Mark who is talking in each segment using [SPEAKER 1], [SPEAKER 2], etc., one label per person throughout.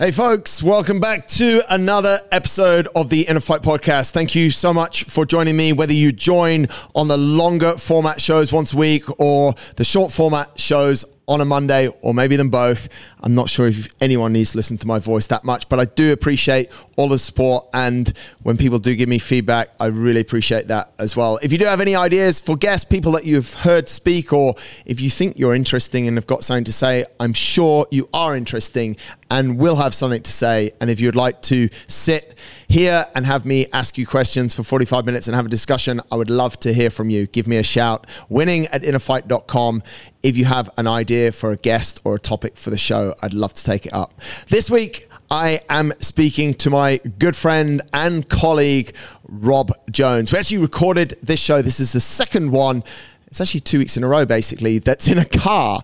[SPEAKER 1] Hey, folks, welcome back to another episode of the Inner Fight Podcast. Thank you so much for joining me, whether you join on the longer format shows once a week or the short format shows on a Monday or maybe them both. I'm not sure if anyone needs to listen to my voice that much, but I do appreciate all the support. And when people do give me feedback, I really appreciate that as well. If you do have any ideas for guests, people that you've heard speak, or if you think you're interesting and have got something to say, I'm sure you are interesting and will have something to say. And if you'd like to sit here and have me ask you questions for 45 minutes and have a discussion, I would love to hear from you. Give me a shout. Winning at innerfight.com if you have an idea for a guest or a topic for the show, I'd love to take it up. This week, I am speaking to my good friend and colleague, Rob Jones. We actually recorded this show. This is the second one. It's actually two weeks in a row, basically, that's in a car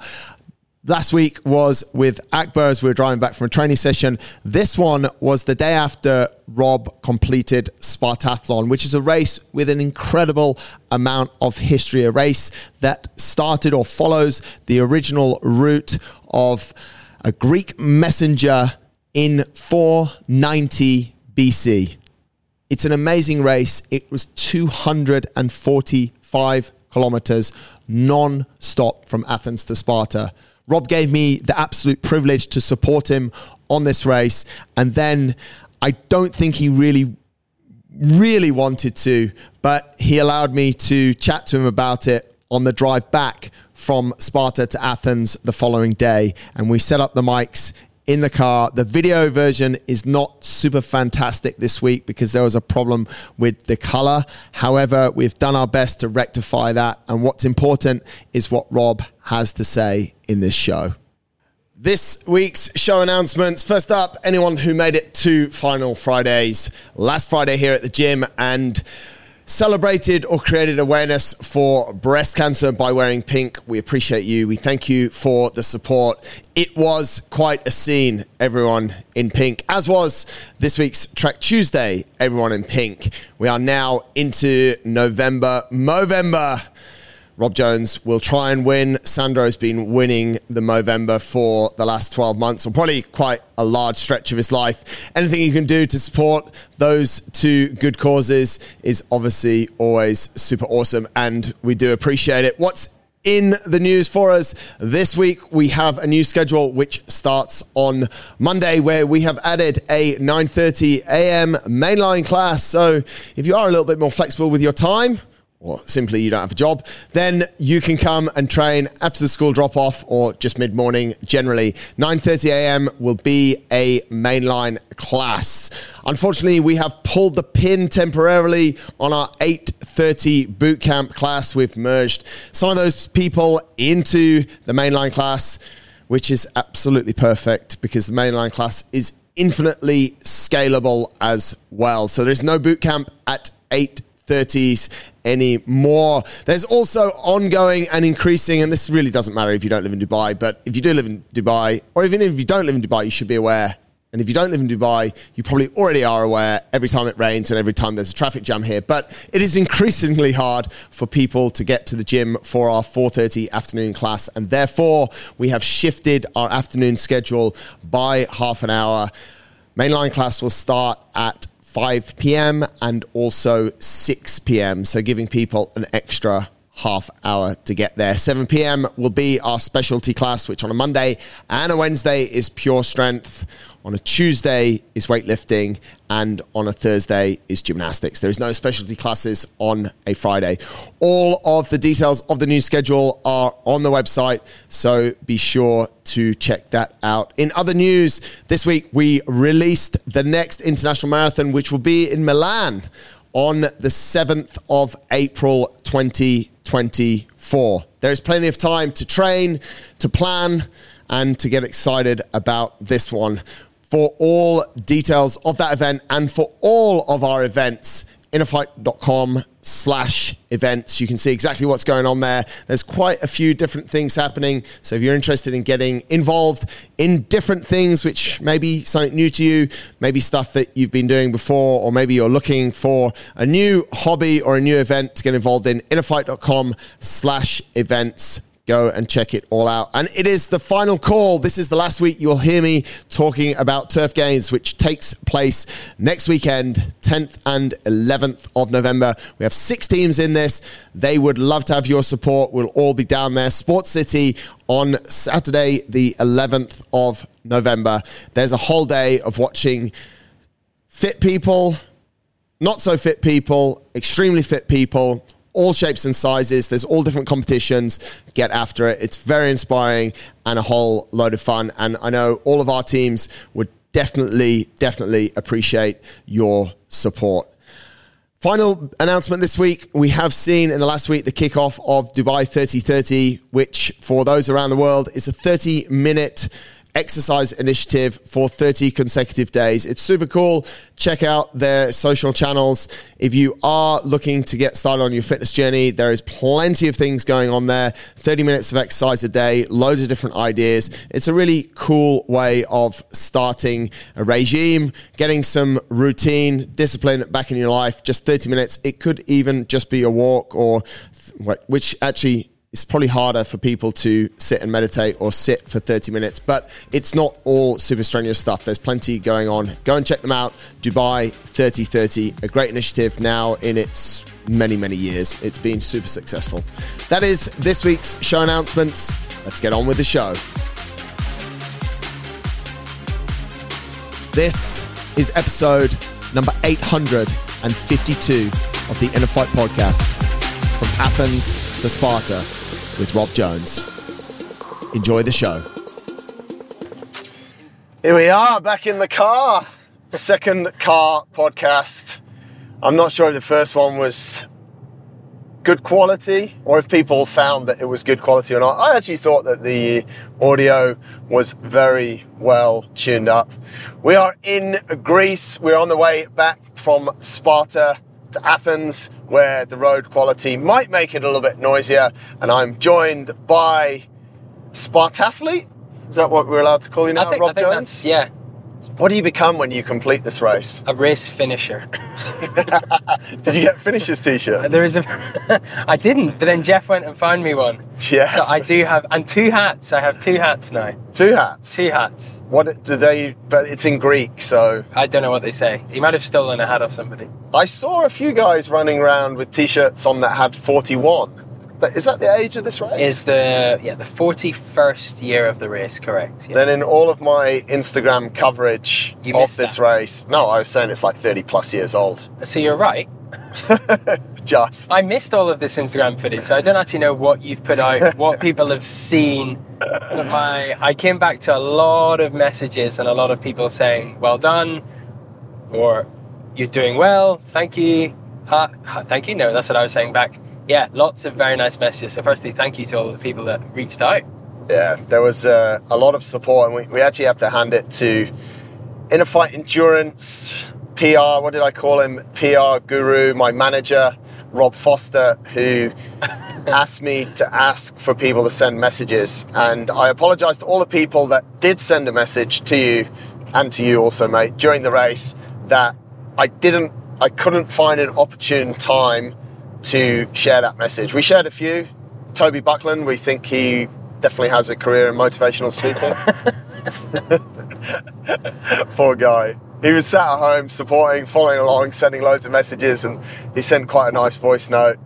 [SPEAKER 1] last week was with Akbar as we were driving back from a training session. This one was the day after Rob completed Spartathlon, which is a race with an incredible amount of history, a race that started or follows the original route of a Greek messenger in 490 BC. It's an amazing race. It was 245 kilometers non stop from Athens to Sparta. Rob gave me the absolute privilege to support him on this race. And then I don't think he really, really wanted to, but he allowed me to chat to him about it on the drive back from Sparta to Athens the following day. And we set up the mics in the car. The video version is not super fantastic this week because there was a problem with the color. However, we've done our best to rectify that. And what's important is what Rob has to say in this show. This week's show announcements. First up, anyone who made it to Final Fridays last Friday here at the gym and celebrated or created awareness for breast cancer by wearing pink. We appreciate you. We thank you for the support. It was quite a scene, everyone in pink, as was this week's Track Tuesday, everyone in pink. We are now into November, Movember. Rob Jones will try and win. Sandro's been winning the Movember for the last 12 months, or probably quite a large stretch of his life. Anything you can do to support those two good causes is obviously always super awesome, and we do appreciate it. What's in the news for us this week we have a new schedule which starts on monday where we have added a 9.30 a.m mainline class so if you are a little bit more flexible with your time or simply you don't have a job, then you can come and train after the school drop off or just mid morning. Generally, 9:30 a.m. will be a mainline class. Unfortunately, we have pulled the pin temporarily on our 8:30 boot camp class. We've merged some of those people into the mainline class, which is absolutely perfect because the mainline class is infinitely scalable as well. So there's no boot camp at 8 30s anymore. There's also ongoing and increasing, and this really doesn't matter if you don't live in Dubai, but if you do live in Dubai, or even if you don't live in Dubai, you should be aware. And if you don't live in Dubai, you probably already are aware every time it rains and every time there's a traffic jam here. But it is increasingly hard for people to get to the gym for our 4:30 afternoon class, and therefore we have shifted our afternoon schedule by half an hour. Mainline class will start at 5 p.m. and also 6 p.m. So giving people an extra half hour to get there. 7 p.m. will be our specialty class, which on a Monday and a Wednesday is pure strength. On a Tuesday is weightlifting, and on a Thursday is gymnastics. There is no specialty classes on a Friday. All of the details of the new schedule are on the website, so be sure to check that out. In other news, this week we released the next international marathon, which will be in Milan on the 7th of April 2024. There is plenty of time to train, to plan, and to get excited about this one for all details of that event and for all of our events innerfight.com slash events. You can see exactly what's going on there. There's quite a few different things happening. So if you're interested in getting involved in different things which may be something new to you maybe stuff that you've been doing before or maybe you're looking for a new hobby or a new event to get involved in innerfight.com slash events Go and check it all out. And it is the final call. This is the last week you'll hear me talking about Turf Games, which takes place next weekend, 10th and 11th of November. We have six teams in this. They would love to have your support. We'll all be down there. Sports City on Saturday, the 11th of November. There's a whole day of watching fit people, not so fit people, extremely fit people all shapes and sizes. There's all different competitions. Get after it. It's very inspiring and a whole load of fun. And I know all of our teams would definitely, definitely appreciate your support. Final announcement this week. We have seen in the last week the kickoff of Dubai 3030, which for those around the world is a 30 minute exercise initiative for 30 consecutive days. It's super cool. Check out their social channels. If you are looking to get started on your fitness journey, there is plenty of things going on there. 30 minutes of exercise a day, loads of different ideas. It's a really cool way of starting a regime, getting some routine, discipline back in your life. Just 30 minutes. It could even just be a walk or which actually it's probably harder for people to sit and meditate or sit for 30 minutes, but it's not all super strenuous stuff. There's plenty going on. Go and check them out. Dubai 3030, a great initiative now in its many, many years. It's been super successful. That is this week's show announcements. Let's get on with the show. This is episode number 852 of the Inner Fight podcast from Athens to Sparta with Rob Jones. Enjoy the show. Here we are, back in the car. Second car podcast. I'm not sure if the first one was good quality or if people found that it was good quality or not. I actually thought that the audio was very well tuned up. We are in Greece. We're on the way back from Sparta to Athens, where the road quality might make it a little bit noisier. And I'm joined by Spartathlete. Is that what we're allowed to call you now,
[SPEAKER 2] think,
[SPEAKER 1] Rob Jones?
[SPEAKER 2] yeah,
[SPEAKER 1] What do you become when you complete this race?
[SPEAKER 2] a race finisher.
[SPEAKER 1] Did you get finisher's t-shirt?
[SPEAKER 2] there is a. I didn't, but then Jeff went and found me one.
[SPEAKER 1] Yeah.
[SPEAKER 2] So I do have, and two hats. I have two hats now.
[SPEAKER 1] Two hats.
[SPEAKER 2] Two hats.
[SPEAKER 1] What do they? But it's in Greek, so
[SPEAKER 2] I don't know what they say. He might have stolen a hat off somebody.
[SPEAKER 1] I saw a few guys running around with t-shirts on that had 41. Is that the age of this race?
[SPEAKER 2] Is the yeah the forty first year of the race correct? Yeah.
[SPEAKER 1] then in all of my Instagram coverage
[SPEAKER 2] You
[SPEAKER 1] of this
[SPEAKER 2] that.
[SPEAKER 1] race, no, I was saying it's like 30 plus years old.
[SPEAKER 2] So you're right.
[SPEAKER 1] Just.
[SPEAKER 2] I missed all of this Instagram footage, so I don't actually know what you've put out, what people have seen. My, I came back to a lot of messages and a lot of people saying, "Well done," or "You're doing well, thank you." Ha, ha, thank you. No, that's what I was saying back. Yeah, lots of very nice messages. So, firstly, thank you to all the people that reached out.
[SPEAKER 1] yeah, there was uh, a lot of support, and we, we actually have to hand it to Inner Fight Endurance PR. What did I call him? PR guru, my manager, Rob Foster, who asked me to ask for people to send messages, and I apologise to all the people that did send a message to you and to you also, mate, during the race that I didn't, I couldn't find an opportune time to share that message. We shared a few. Toby Buckland, we think he definitely has a career in motivational speaking. Poor guy. He was sat at home supporting, following along, sending loads of messages, and he sent quite a nice voice note.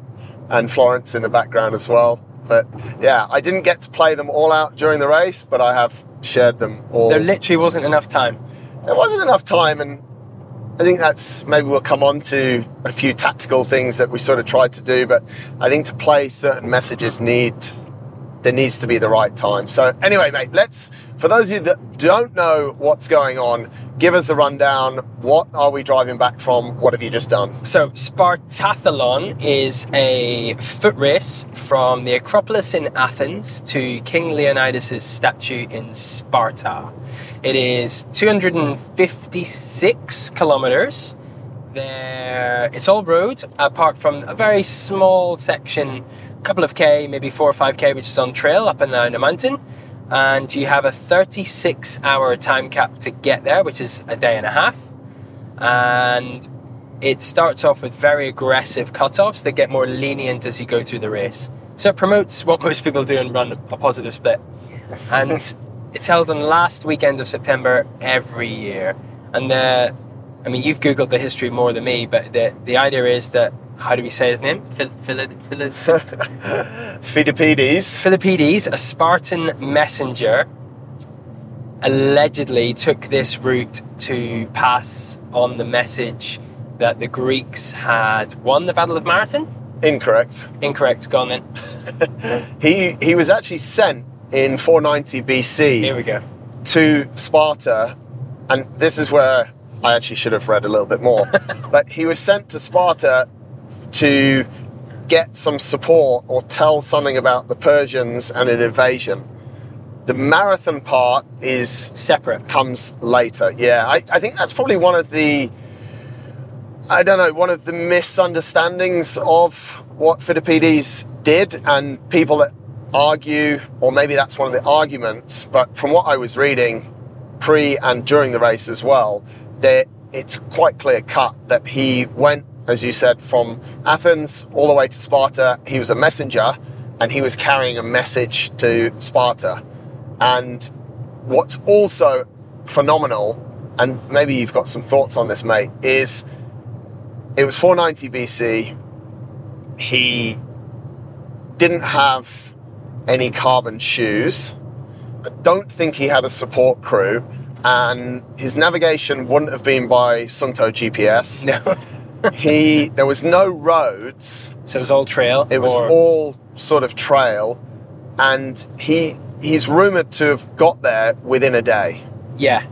[SPEAKER 1] And Florence in the background as well. But yeah, I didn't get to play them all out during the race, but I have shared them all.
[SPEAKER 2] There literally wasn't enough time.
[SPEAKER 1] there wasn't enough time, and I think that's maybe we'll come on to a few tactical things that we sort of tried to do, but I think to play certain messages need there needs to be the right time. So anyway, mate, let's for those of you that don't know what's going on, give us the rundown. What are we driving back from? What have you just done?
[SPEAKER 2] So, Spartathlon is a foot race from the Acropolis in Athens to King Leonidas' statue in Sparta. It is 256 kilometers. There, it's all road apart from a very small section, couple of k, maybe four or five k, which is on trail up and down a mountain. And you have a 36 hour time cap to get there, which is a day and a half. And it starts off with very aggressive cutoffs that get more lenient as you go through the race. So it promotes what most people do and run a positive split. And it's held on the last weekend of September every year. And the, I mean, you've Googled the history more than me, but the, the idea is that, how do we say his name? Phil, Phil, Phil,
[SPEAKER 1] Philippides.
[SPEAKER 2] Philippides, a Spartan messenger, allegedly took this route to pass on the message that the Greeks had won the Battle of Marathon.
[SPEAKER 1] Incorrect.
[SPEAKER 2] Incorrect. Go on then.
[SPEAKER 1] He he was actually sent in 490 BC
[SPEAKER 2] Here we go.
[SPEAKER 1] to Sparta, and this is where I actually should have read a little bit more. but he was sent to Sparta to get some support or tell something about the Persians and an invasion. The marathon part is
[SPEAKER 2] Separate.
[SPEAKER 1] comes later. Yeah, I, I think that's probably one of the I don't know, one of the misunderstandings of what Philippides did and people that argue, or maybe that's one of the arguments, but from what I was reading pre and during the race as well, that it's quite clear cut that he went, as you said, from Athens all the way to Sparta. He was a messenger and he was carrying a message to Sparta. And what's also phenomenal, and maybe you've got some thoughts on this, mate, is it was 490 BC. He didn't have any carbon shoes. I don't think he had a support crew, and his navigation wouldn't have been by Suunto GPS.
[SPEAKER 2] No.
[SPEAKER 1] he there was no roads.
[SPEAKER 2] So it was all trail.
[SPEAKER 1] It was
[SPEAKER 2] or-
[SPEAKER 1] all sort of trail, and he he's rumored to have got there within a day.
[SPEAKER 2] Yeah.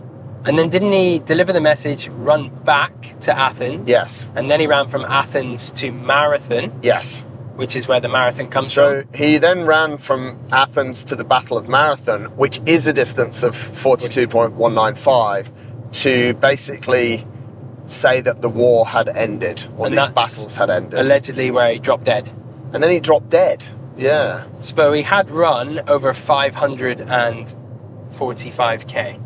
[SPEAKER 2] And then didn't he deliver the message, run back to Athens?
[SPEAKER 1] Yes,
[SPEAKER 2] And then he ran from Athens to Marathon,
[SPEAKER 1] yes.
[SPEAKER 2] Which is where the marathon comes
[SPEAKER 1] So
[SPEAKER 2] from.
[SPEAKER 1] So he then ran from Athens to the Battle of Marathon, which is a distance of 42.195, to basically say that the war had ended, or
[SPEAKER 2] And
[SPEAKER 1] these battles had ended.
[SPEAKER 2] Allegedly where he dropped dead.
[SPEAKER 1] and then he dropped dead. Yeah.
[SPEAKER 2] So he had run over 545k.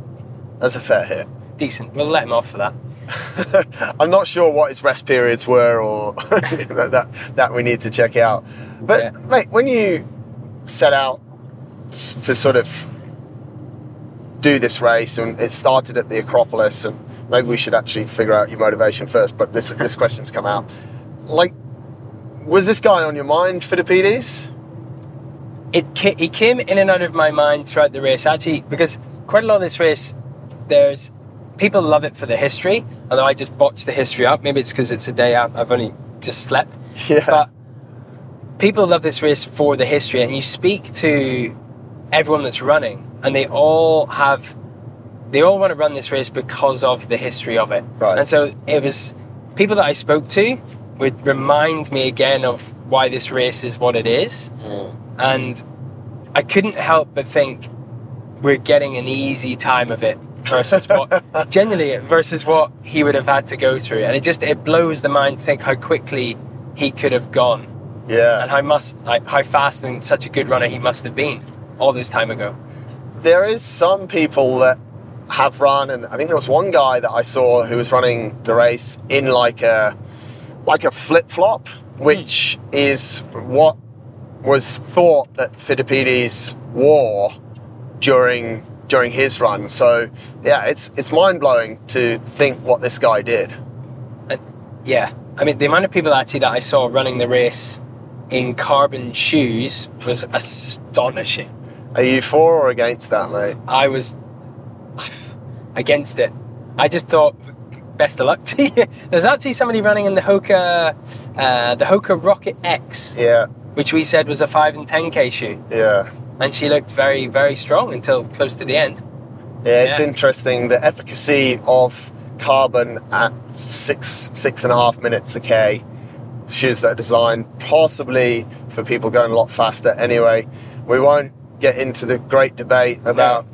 [SPEAKER 1] That's a fair hit.
[SPEAKER 2] Decent. We'll let him off for that.
[SPEAKER 1] I'm not sure what his rest periods were, or that that we need to check out. But
[SPEAKER 2] Yeah.
[SPEAKER 1] mate, when you set out to sort of do this race, and it started at the Acropolis, and maybe we should actually figure out your motivation first. But this this question's come out. Like, was this guy on your mind, Philippides?
[SPEAKER 2] it ca- he came in and out of my mind throughout the race actually because quite a lot of this race there's people love it for the history although i just botched the history up. Maybe it's because it's a day out i've only just slept.
[SPEAKER 1] Yeah.
[SPEAKER 2] but people love this race for the history and you speak to everyone that's running and they all have they all want to run this race because of the history of it.
[SPEAKER 1] Right.
[SPEAKER 2] and so it was people that i spoke to would remind me again of why this race is what it is. Mm. And I couldn't help but think we're getting an easy time of it versus what genuinely versus what he would have had to go through, and it just it blows the mind to think how quickly he could have gone
[SPEAKER 1] Yeah.
[SPEAKER 2] and how must like, how fast and such a good runner he must have been all this time ago.
[SPEAKER 1] there is some people that have run, and I think there was one guy that I saw who was running the race in like a like a flip flop, hmm. which is what was thought that Philippides wore during during his run. So yeah, it's it's mind blowing to think what this guy did.
[SPEAKER 2] And, yeah, I mean the amount of people actually that I saw running the race in carbon shoes was astonishing.
[SPEAKER 1] Are you for or against that, mate?
[SPEAKER 2] I was against it. I just thought, best of luck to you. There's actually somebody running in the Hoka, uh, the Hoka Rocket X,
[SPEAKER 1] Yeah,
[SPEAKER 2] which we said was a five and ten k shoe,
[SPEAKER 1] yeah.
[SPEAKER 2] And she looked very, very strong until close to the end.
[SPEAKER 1] Yeah, it's
[SPEAKER 2] Yeah.
[SPEAKER 1] interesting the efficacy of carbon at six six and a half minutes a k. Shoes that are designed possibly for people going a lot faster. Anyway, we won't get into the great debate about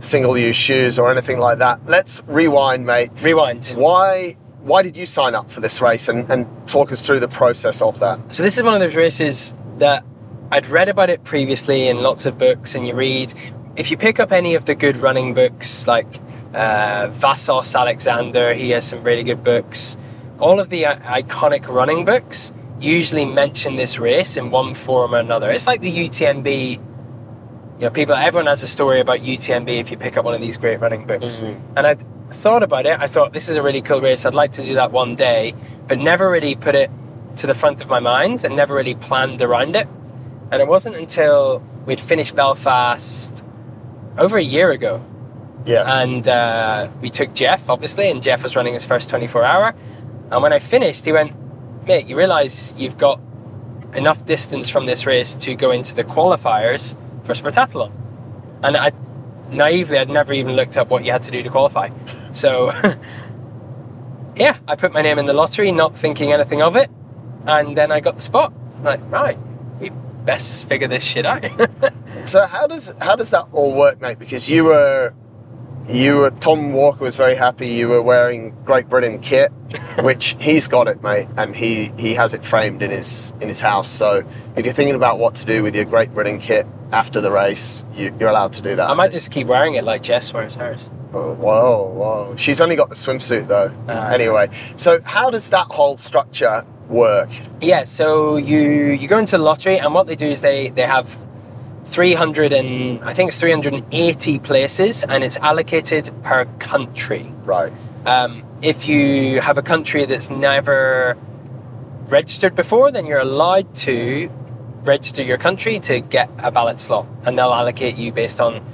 [SPEAKER 1] single-use shoes or anything like that. Let's rewind, mate.
[SPEAKER 2] Rewind.
[SPEAKER 1] Why why did you sign up for this race and, and talk us through the process of that?
[SPEAKER 2] So this is one of those races that I'd read about it previously in lots of books, and you read. If you pick up any of the good running books, like uh, Vassos Alexander, he has some really good books. All of the uh, iconic running books, usually mention this race in one form or another. It's like the UTMB. You know, people, everyone has a story about UTMB if you pick up one of these great running books.
[SPEAKER 1] Mm-hmm.
[SPEAKER 2] And I thought about it. I thought this is a really cool race. I'd like to do that one day, but never really put it to the front of my mind and never really planned around it. And it wasn't until we'd finished Belfast over a year ago
[SPEAKER 1] Yeah.
[SPEAKER 2] and uh, we took Jeff, obviously, and Jeff was running his first 24 hour. And when I finished, he went, Mate, you realize you've got enough distance from this race to go into the qualifiers for Spartathlon. And I naively, I'd never even looked up what you had to do to qualify. So, yeah, I put my name in the lottery, not thinking anything of it. And then I got the spot. Like, right, best figure this shit out.
[SPEAKER 1] So how does how does that all work, mate? Because you were you were Tom Walker was very happy you were wearing Great Britain kit, which he's got it, mate, and he he has it framed in his in his house. So if you're thinking about what to do with your Great Britain kit after the race, you, you're allowed to do that.
[SPEAKER 2] I might just keep wearing it like Jess wears hers.
[SPEAKER 1] Oh, whoa, whoa. She's only got the swimsuit though.
[SPEAKER 2] Ah.
[SPEAKER 1] anyway, so how does that whole structure work?
[SPEAKER 2] Yeah, so you you go into the lottery, and what they do is they they have 300 and I think it's 380 places, and it's allocated per country.
[SPEAKER 1] Right.
[SPEAKER 2] Um, if you have a country that's never registered before, then you're allowed to register your country to get a ballot slot, and they'll allocate you based on,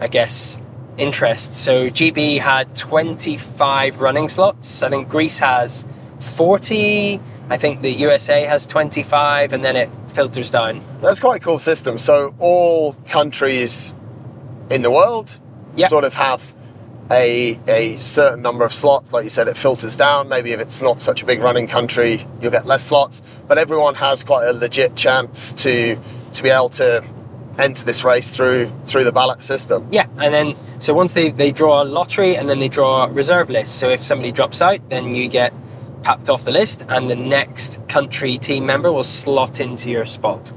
[SPEAKER 2] I guess, interest. So GB had 25 running slots. I think Greece has 40. I think the USA has 25, and then it filters down.
[SPEAKER 1] That's quite a cool system. So all countries in the world
[SPEAKER 2] Yeah.
[SPEAKER 1] sort of have a a certain number of slots. Like you said, it filters down. Maybe if it's not such a big running country, you'll get less slots. But everyone has quite a legit chance to to be able to enter this race through through the ballot system.
[SPEAKER 2] Yeah, and then so once they, they draw a lottery and then they draw a reserve list. So if somebody drops out, then you get papped off the list, and the next country team member will slot into your spot.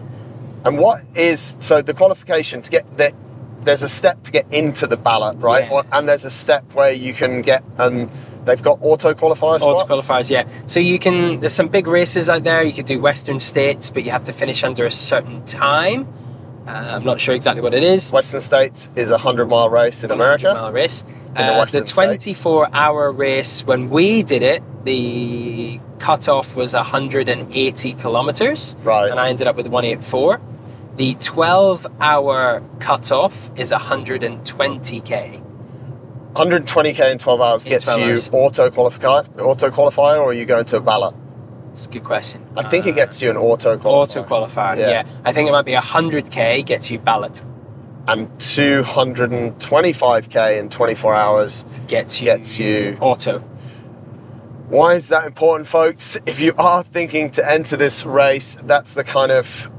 [SPEAKER 1] And what is so the qualification to get that? There's a step to get into the ballot, right?
[SPEAKER 2] Yeah.
[SPEAKER 1] Or- and there's a step where you can get um they've got auto qualifier spots.
[SPEAKER 2] Auto qualifiers, yeah. So you can. There's some big races out there. You could do Western States, but you have to finish under a certain time. Uh, I'm not sure exactly what it is.
[SPEAKER 1] Western States is a hundred mile race in America.
[SPEAKER 2] mile race.
[SPEAKER 1] The
[SPEAKER 2] Uh, the
[SPEAKER 1] Western States.
[SPEAKER 2] 24 hour race, when we did it, the cutoff was 180 kilometers.
[SPEAKER 1] Right.
[SPEAKER 2] And I ended up with 184. The 12 hour cutoff is 120k.
[SPEAKER 1] 120k in 12 hours
[SPEAKER 2] In
[SPEAKER 1] gets
[SPEAKER 2] 12
[SPEAKER 1] you auto qualifier, auto qualifier, or are you going to a ballot?
[SPEAKER 2] It's a good question.
[SPEAKER 1] I think
[SPEAKER 2] Uh,
[SPEAKER 1] it gets you an auto qualifier.
[SPEAKER 2] Auto qualifier,
[SPEAKER 1] Yeah.
[SPEAKER 2] yeah. I think it might be 100k gets you ballot,
[SPEAKER 1] And 225k in 24 hours.
[SPEAKER 2] gets you,
[SPEAKER 1] Gets you-
[SPEAKER 2] auto.
[SPEAKER 1] Why is that important, folks? If you are thinking to enter this race, that's the kind of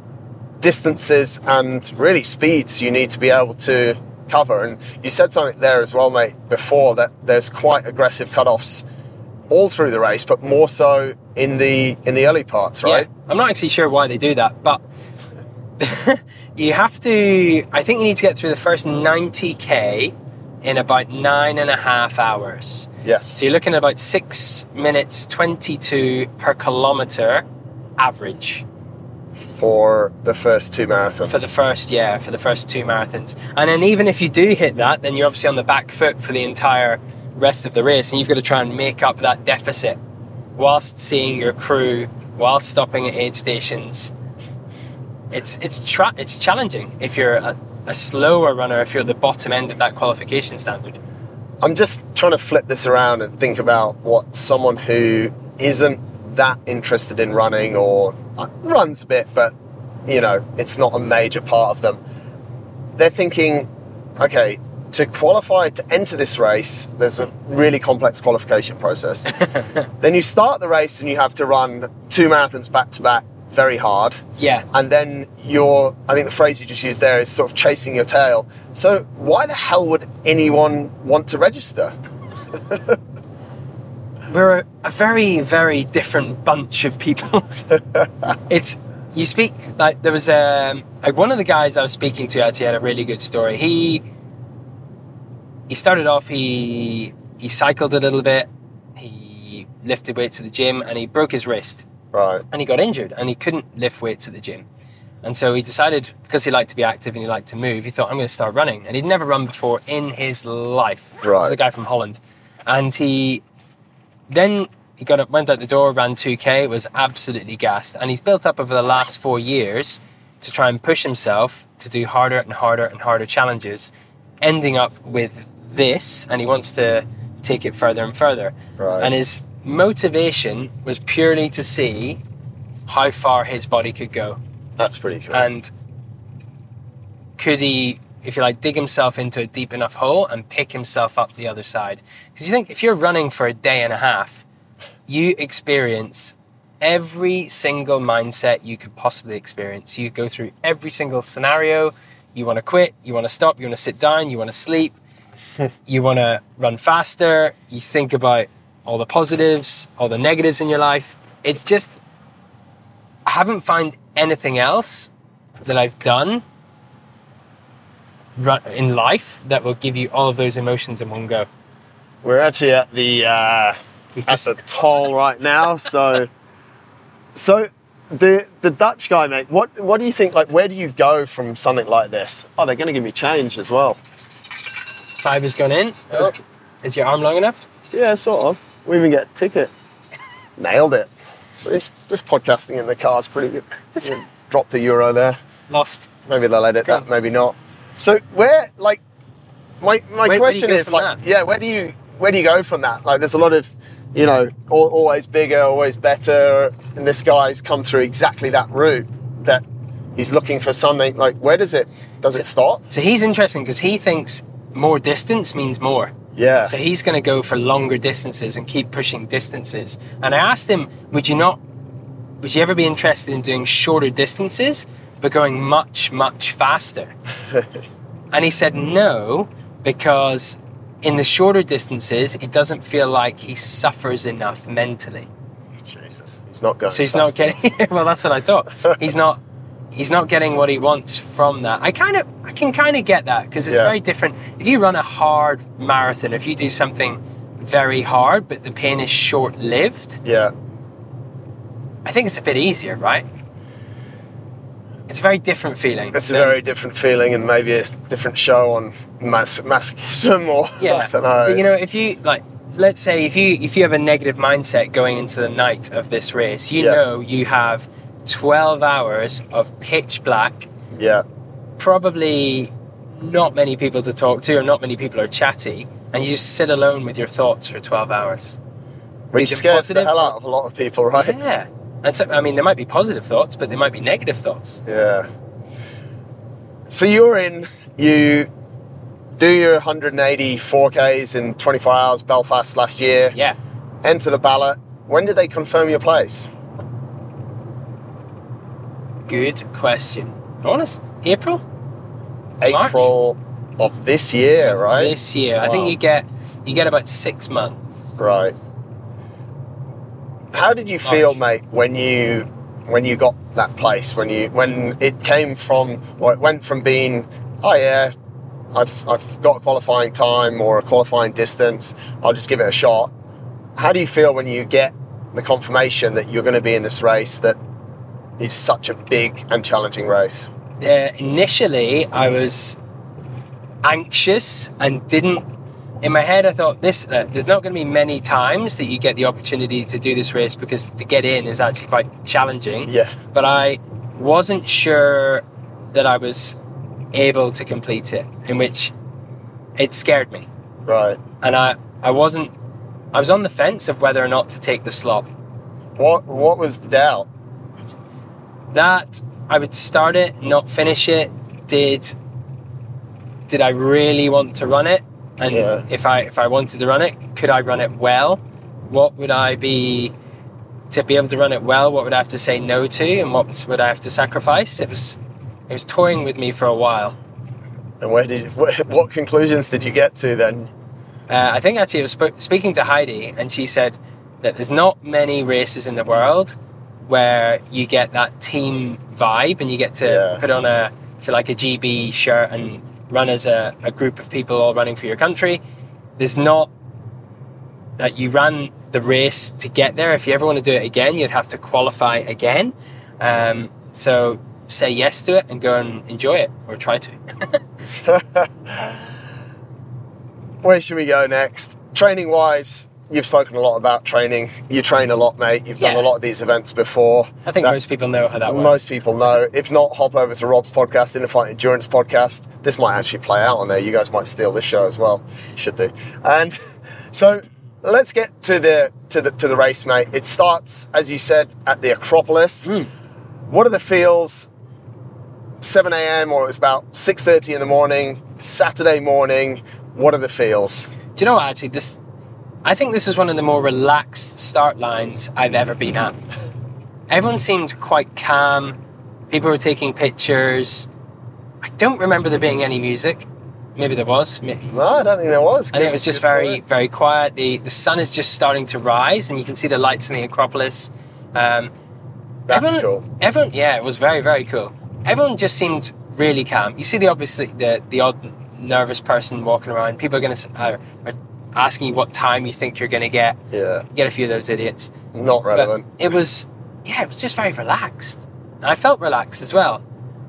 [SPEAKER 1] distances and really speeds you need to be able to cover. And you said something there as well, mate, before that there's quite aggressive cutoffs all through the race, but more so in the in the early parts, right?
[SPEAKER 2] Yeah, I'm not actually sure why they do that, but you have to. I think you need to get through the first 90k in about nine and a half hours.
[SPEAKER 1] Yes.
[SPEAKER 2] So you're looking at about six minutes 22 per kilometer average
[SPEAKER 1] For the first two marathons.
[SPEAKER 2] for the first yeah for the first two marathons. And then even if you do hit that, then you're obviously on the back foot for the entire rest of the race, and you've got to try and make up that deficit whilst seeing your crew, whilst stopping at aid stations. It's it's tra- it's challenging if you're a, a slower runner, if you're at the bottom end of that qualification standard.
[SPEAKER 1] I'm just trying to flip this around and think about what someone who isn't that interested in running or uh, runs a bit, but you know, it's not a major part of them. They're thinking, okay, to qualify to enter this race, there's a really complex qualification process. then you start the race and you have to run two marathons back to back very hard.
[SPEAKER 2] Yeah,
[SPEAKER 1] And then you're, I think the phrase you just used there is sort of chasing your tail. So why the hell would anyone want to register?
[SPEAKER 2] we're a, a very very different bunch of people it's you speak like there was um like one of the guys i was speaking to actually had a really good story he he started off he he cycled a little bit he lifted weights at the gym and he broke his wrist
[SPEAKER 1] Right.
[SPEAKER 2] and he got injured and he couldn't lift weights at the gym. And so he decided, because he liked to be active and he liked to move, he thought, I'm going to start running. And he'd never run before in his life.
[SPEAKER 1] Right.
[SPEAKER 2] Is a guy from Holland. And he then he got up, went out the door, ran 2K, was absolutely gassed. And he's built up over the last four years to try and push himself to do harder and harder and harder challenges, ending up with this. And he wants to take it further and further.
[SPEAKER 1] Right.
[SPEAKER 2] And his motivation was purely to see how far his body could go.
[SPEAKER 1] That's pretty cool.
[SPEAKER 2] And could he, if you like, dig himself into a deep enough hole and pick himself up the other side? Because you think if you're running for a day and a half, you experience every single mindset you could possibly experience. You go through every single scenario. You want to quit, you want to stop, you want to sit down, you want to sleep, you want to run faster. You think about all the positives, all the negatives in your life. It's just, I haven't found anything else that I've done in life that will give you all of those emotions in one go.
[SPEAKER 1] We're actually at the uh,
[SPEAKER 2] We've
[SPEAKER 1] at the toll right now. So, so the the Dutch guy, mate. What what do you think? Like, where do you go from something like this? Oh, they're going to give me change as well.
[SPEAKER 2] Fiber's gone in. Oh, is your arm long enough?
[SPEAKER 1] Yeah, sort of. We even get a ticket. Nailed it. See, this podcasting in the car is pretty good. Yeah, Dropped a euro there.
[SPEAKER 2] Lost.
[SPEAKER 1] Maybe they'll edit
[SPEAKER 2] Cool.
[SPEAKER 1] that, maybe not. So where, like, my my
[SPEAKER 2] Where- where do you
[SPEAKER 1] question
[SPEAKER 2] go
[SPEAKER 1] is
[SPEAKER 2] from
[SPEAKER 1] like,
[SPEAKER 2] that?
[SPEAKER 1] yeah, where do you where do you go from that? Like, there's a lot of, you know, al- always bigger, always better, and this guy's come through exactly that route that he's looking for something. Like, where does it does it stop?
[SPEAKER 2] So he's interesting because he thinks more distance means more.
[SPEAKER 1] Yeah,
[SPEAKER 2] So he's going to go for longer distances and keep pushing distances. And I asked him, would you not, would you ever be interested in doing shorter distances, but going much, much faster? and he said no, because in the shorter distances, it doesn't feel like he suffers enough mentally.
[SPEAKER 1] Jesus, he's not going.
[SPEAKER 2] So he's not getting. well, that's what I thought. He's not. He's not getting what he wants from that. I kind of, I can kind of get that because it's
[SPEAKER 1] Yeah.
[SPEAKER 2] very different. If you run a hard marathon, if you do something very hard, but the pain is short lived,
[SPEAKER 1] Yeah,
[SPEAKER 2] I think it's a bit easier, right? It's a very different feeling.
[SPEAKER 1] it's a very different feeling, and maybe a different show on mas- masochism or
[SPEAKER 2] yeah.
[SPEAKER 1] I don't know.
[SPEAKER 2] But, you know, if you like, let's say if you if you have a negative mindset going into the night of this race, you
[SPEAKER 1] Yeah.
[SPEAKER 2] know you have twelve hours of pitch black
[SPEAKER 1] yeah,
[SPEAKER 2] probably not many people to talk to or not many people are chatty and you just sit alone with your thoughts for 12 hours
[SPEAKER 1] which
[SPEAKER 2] it
[SPEAKER 1] scares the hell out of a lot of people, right?
[SPEAKER 2] yeah and so i mean there might be positive thoughts but there might be negative thoughts
[SPEAKER 1] Yeah. So you're in, you do your 180 4Ks in 24 hours, Belfast last year,
[SPEAKER 2] yeah
[SPEAKER 1] enter the ballot. When did they confirm your place?
[SPEAKER 2] Good question want to april March?
[SPEAKER 1] April of this year, right?
[SPEAKER 2] this year i think you get you get about six months
[SPEAKER 1] Right. How did you feel,
[SPEAKER 2] March.
[SPEAKER 1] mate, when you when you got that place? When you when it came from or it went from being, oh yeah, I've I've got a qualifying time or a qualifying distance. I'll just give it a shot. How do you feel when you get the confirmation that you're going to be in this race that is such a big and challenging race?
[SPEAKER 2] uh, initially I was anxious and didn't. In my head, I thought this. Uh, there's not going to be many times that you get the opportunity to do this race because to get in is actually quite challenging.
[SPEAKER 1] Yeah.
[SPEAKER 2] But I wasn't sure that I was able to complete it, in which it scared me,
[SPEAKER 1] Right.
[SPEAKER 2] and I I wasn't. I was on the fence of whether or not to take the slot.
[SPEAKER 1] What what was the doubt?
[SPEAKER 2] That I would start it, not finish it. Did did I really want to run it? And
[SPEAKER 1] Yeah.
[SPEAKER 2] if I if I wanted to run it, could I run it well? What would I be to be able to run it well? What would I have to say no to, and what would I have to sacrifice? It was it was toying with me for a while.
[SPEAKER 1] And where did what conclusions did you get to then?
[SPEAKER 2] Uh, I think actually I was sp- speaking to Heidi, and she said that there's not many races in the world where you get that team vibe and you get to
[SPEAKER 1] Yeah.
[SPEAKER 2] put on a, if you like, a GB shirt and run as a, a group of people all running for your country. There's not that you ran the race to get there. If you ever want to do it again, you'd have to qualify again. Um, so say yes to it and go and enjoy it, or try to.
[SPEAKER 1] Where should we go next? Training wise, you've spoken a lot about training. You train a lot, mate. You've done a lot of these events before.
[SPEAKER 2] I think
[SPEAKER 1] That-
[SPEAKER 2] most people know how that works.
[SPEAKER 1] Most people know. If not, hop over to Rob's podcast, Inner Fight Endurance podcast. This might actually play out on there. You guys might steal this show as well. Should do. And so let's get to the to the to the race, mate. It starts, as you said, at the Acropolis.
[SPEAKER 2] Hmm.
[SPEAKER 1] What are the feels? 7 a.m. or it was about 6:30 in the morning, Saturday morning. What are the feels?
[SPEAKER 2] Do you know what? Actually, this I think this is one of the more relaxed start lines I've ever been at. Everyone seemed quite calm. People were taking pictures. I don't remember there being any music. Maybe there was. Maybe.
[SPEAKER 1] No, I don't think there was.
[SPEAKER 2] I think it was just very, very quiet. The the sun is just starting to rise, and you can see the lights in the Acropolis. Um,
[SPEAKER 1] That's
[SPEAKER 2] everyone,
[SPEAKER 1] cool.
[SPEAKER 2] Everyone, yeah, it was very, very cool. Everyone just seemed really calm. You see the obviously the the odd nervous person walking around. People are going to are, are asking you what time you think you're going to get.
[SPEAKER 1] Yeah,
[SPEAKER 2] You get a few of those idiots.
[SPEAKER 1] not
[SPEAKER 2] But
[SPEAKER 1] relevant.
[SPEAKER 2] it was, yeah, it was just very relaxed. And I felt relaxed as well.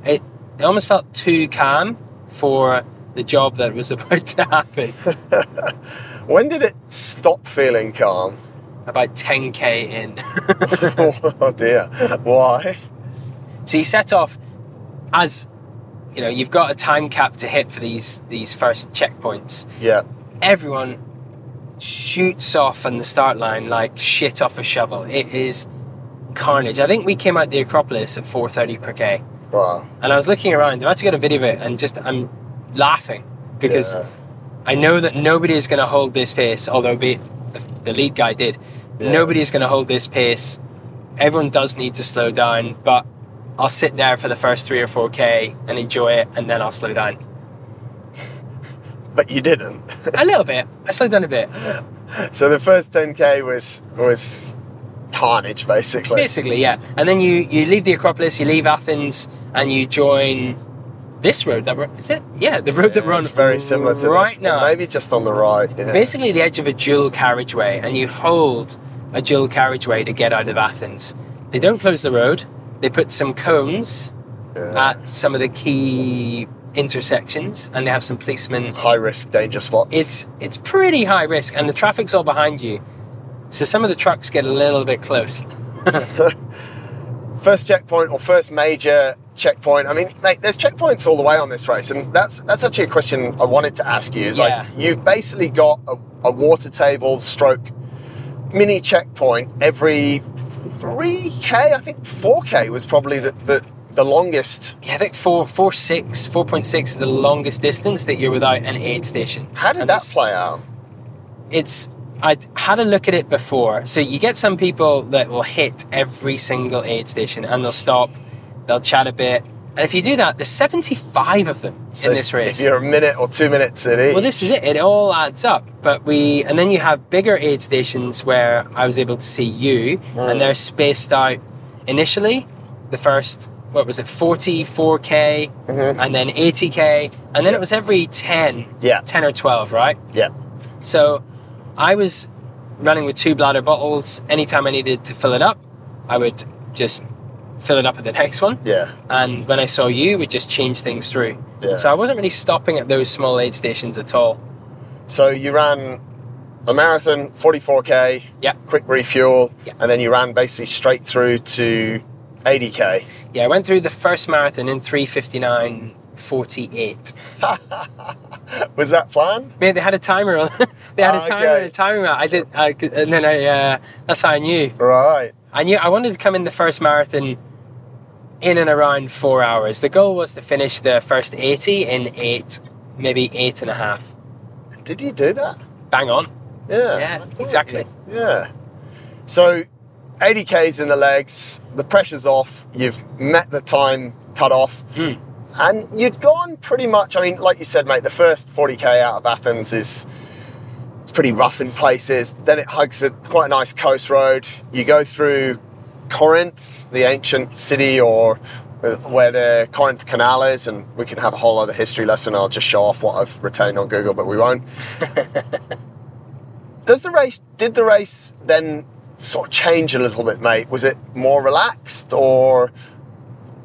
[SPEAKER 2] It it almost felt too calm for the job that was about to happen.
[SPEAKER 1] When did it stop feeling calm?
[SPEAKER 2] about 10k in.
[SPEAKER 1] oh dear. Why?
[SPEAKER 2] So you set off as you know, you've got a time cap to hit for these these first checkpoints.
[SPEAKER 1] Yeah.
[SPEAKER 2] Everyone shoots off on the start line like shit off a shovel. It is carnage. I think we came out the Acropolis at 4:30 per k,
[SPEAKER 1] Wow.
[SPEAKER 2] and I was looking around. I've actually got a video of it, and just I'm laughing because
[SPEAKER 1] Yeah.
[SPEAKER 2] I know that nobody is going to hold this pace. Although be the, the lead guy did,
[SPEAKER 1] Yeah.
[SPEAKER 2] nobody is going to hold this pace. Everyone does need to slow down, but I'll sit there for the first three or four k and enjoy it, and then I'll slow down
[SPEAKER 1] But you didn't.
[SPEAKER 2] a little bit. I slowed down a bit,
[SPEAKER 1] so the first 10k was was carnage, basically.
[SPEAKER 2] basically, yeah. And then you you leave the Acropolis, you leave Athens, and you join this road that is it? Yeah, the road that we're on.
[SPEAKER 1] It's very similar to
[SPEAKER 2] right
[SPEAKER 1] this.
[SPEAKER 2] now.
[SPEAKER 1] Maybe just on the right. Yeah.
[SPEAKER 2] basically the edge of a dual carriageway and you hold a dual carriageway to get out of Athens. They don't close the road. They put some cones
[SPEAKER 1] Yeah.
[SPEAKER 2] at some of the key intersections and they have some policemen.
[SPEAKER 1] High risk, danger spots.
[SPEAKER 2] It's it's pretty high risk and the traffic's all behind you. So some of the trucks get a little bit close.
[SPEAKER 1] first checkpoint or first major checkpoint. I mean, mate, there's checkpoints all the way on this race, and that's that's actually a question I wanted to ask you. Is
[SPEAKER 2] Yeah.
[SPEAKER 1] like you've basically got a, a water table stroke mini checkpoint every three k. I think four k was probably the, the the longest.
[SPEAKER 2] Yeah, I think four four six, four point six is the longest distance that you're without an aid station.
[SPEAKER 1] How did
[SPEAKER 2] And
[SPEAKER 1] that play out?
[SPEAKER 2] it's I'd had a look at it before. So you get some people that will hit every single aid station and they'll stop, they'll chat a bit. And if you do that, there's 75 of them
[SPEAKER 1] So
[SPEAKER 2] in this race.
[SPEAKER 1] If you're a minute or two minutes in each.
[SPEAKER 2] Well, this is it. It all adds up. But we, and then you have bigger aid stations where I was able to see you,
[SPEAKER 1] Mm.
[SPEAKER 2] and they're spaced out initially. The first, what was it, 44k,
[SPEAKER 1] Mhm.
[SPEAKER 2] and then 80k, and then it was every 10,
[SPEAKER 1] Yeah.
[SPEAKER 2] 10 or 12, right?
[SPEAKER 1] Yeah.
[SPEAKER 2] So I was running with two bladder bottles. Anytime I needed to fill it up, I would just fill it up at the next one.
[SPEAKER 1] Yeah.
[SPEAKER 2] And when I saw you, would just change things through.
[SPEAKER 1] Yeah.
[SPEAKER 2] So I wasn't really stopping at those small aid stations at all.
[SPEAKER 1] So you ran a marathon, 44k,
[SPEAKER 2] Yeah.
[SPEAKER 1] quick refuel,
[SPEAKER 2] Yeah.
[SPEAKER 1] and then you ran basically straight through to 80k.
[SPEAKER 2] Yeah, I went through the first marathon in 359.48.
[SPEAKER 1] Was that planned?
[SPEAKER 2] Man, they had a timer on. they had
[SPEAKER 1] Ah,
[SPEAKER 2] a timer
[SPEAKER 1] okay.
[SPEAKER 2] and a timer. I did, I, and then I. Uh, that's how I knew.
[SPEAKER 1] Right.
[SPEAKER 2] I knew I wanted to come in the first marathon in and around four hours. The goal was to finish the first 80 in eight, maybe eight and a half.
[SPEAKER 1] Did you do that?
[SPEAKER 2] Bang on.
[SPEAKER 1] Yeah.
[SPEAKER 2] Yeah, exactly.
[SPEAKER 1] you- Yeah. So 80k's in the legs, the pressure's off, you've met the time cut off,
[SPEAKER 2] Mm.
[SPEAKER 1] and you'd gone pretty much. I mean, like you said, mate, the first 40k out of Athens is. It's pretty rough in places. Then it hugs a quite a nice coast road. You go through Corinth, the ancient city, or where the Corinth Canal is, and we can have a whole other history lesson. I'll just show off what I've retained on Google, but we won't. Does the race? Did the race then sort of change a little bit, mate? Was it more relaxed or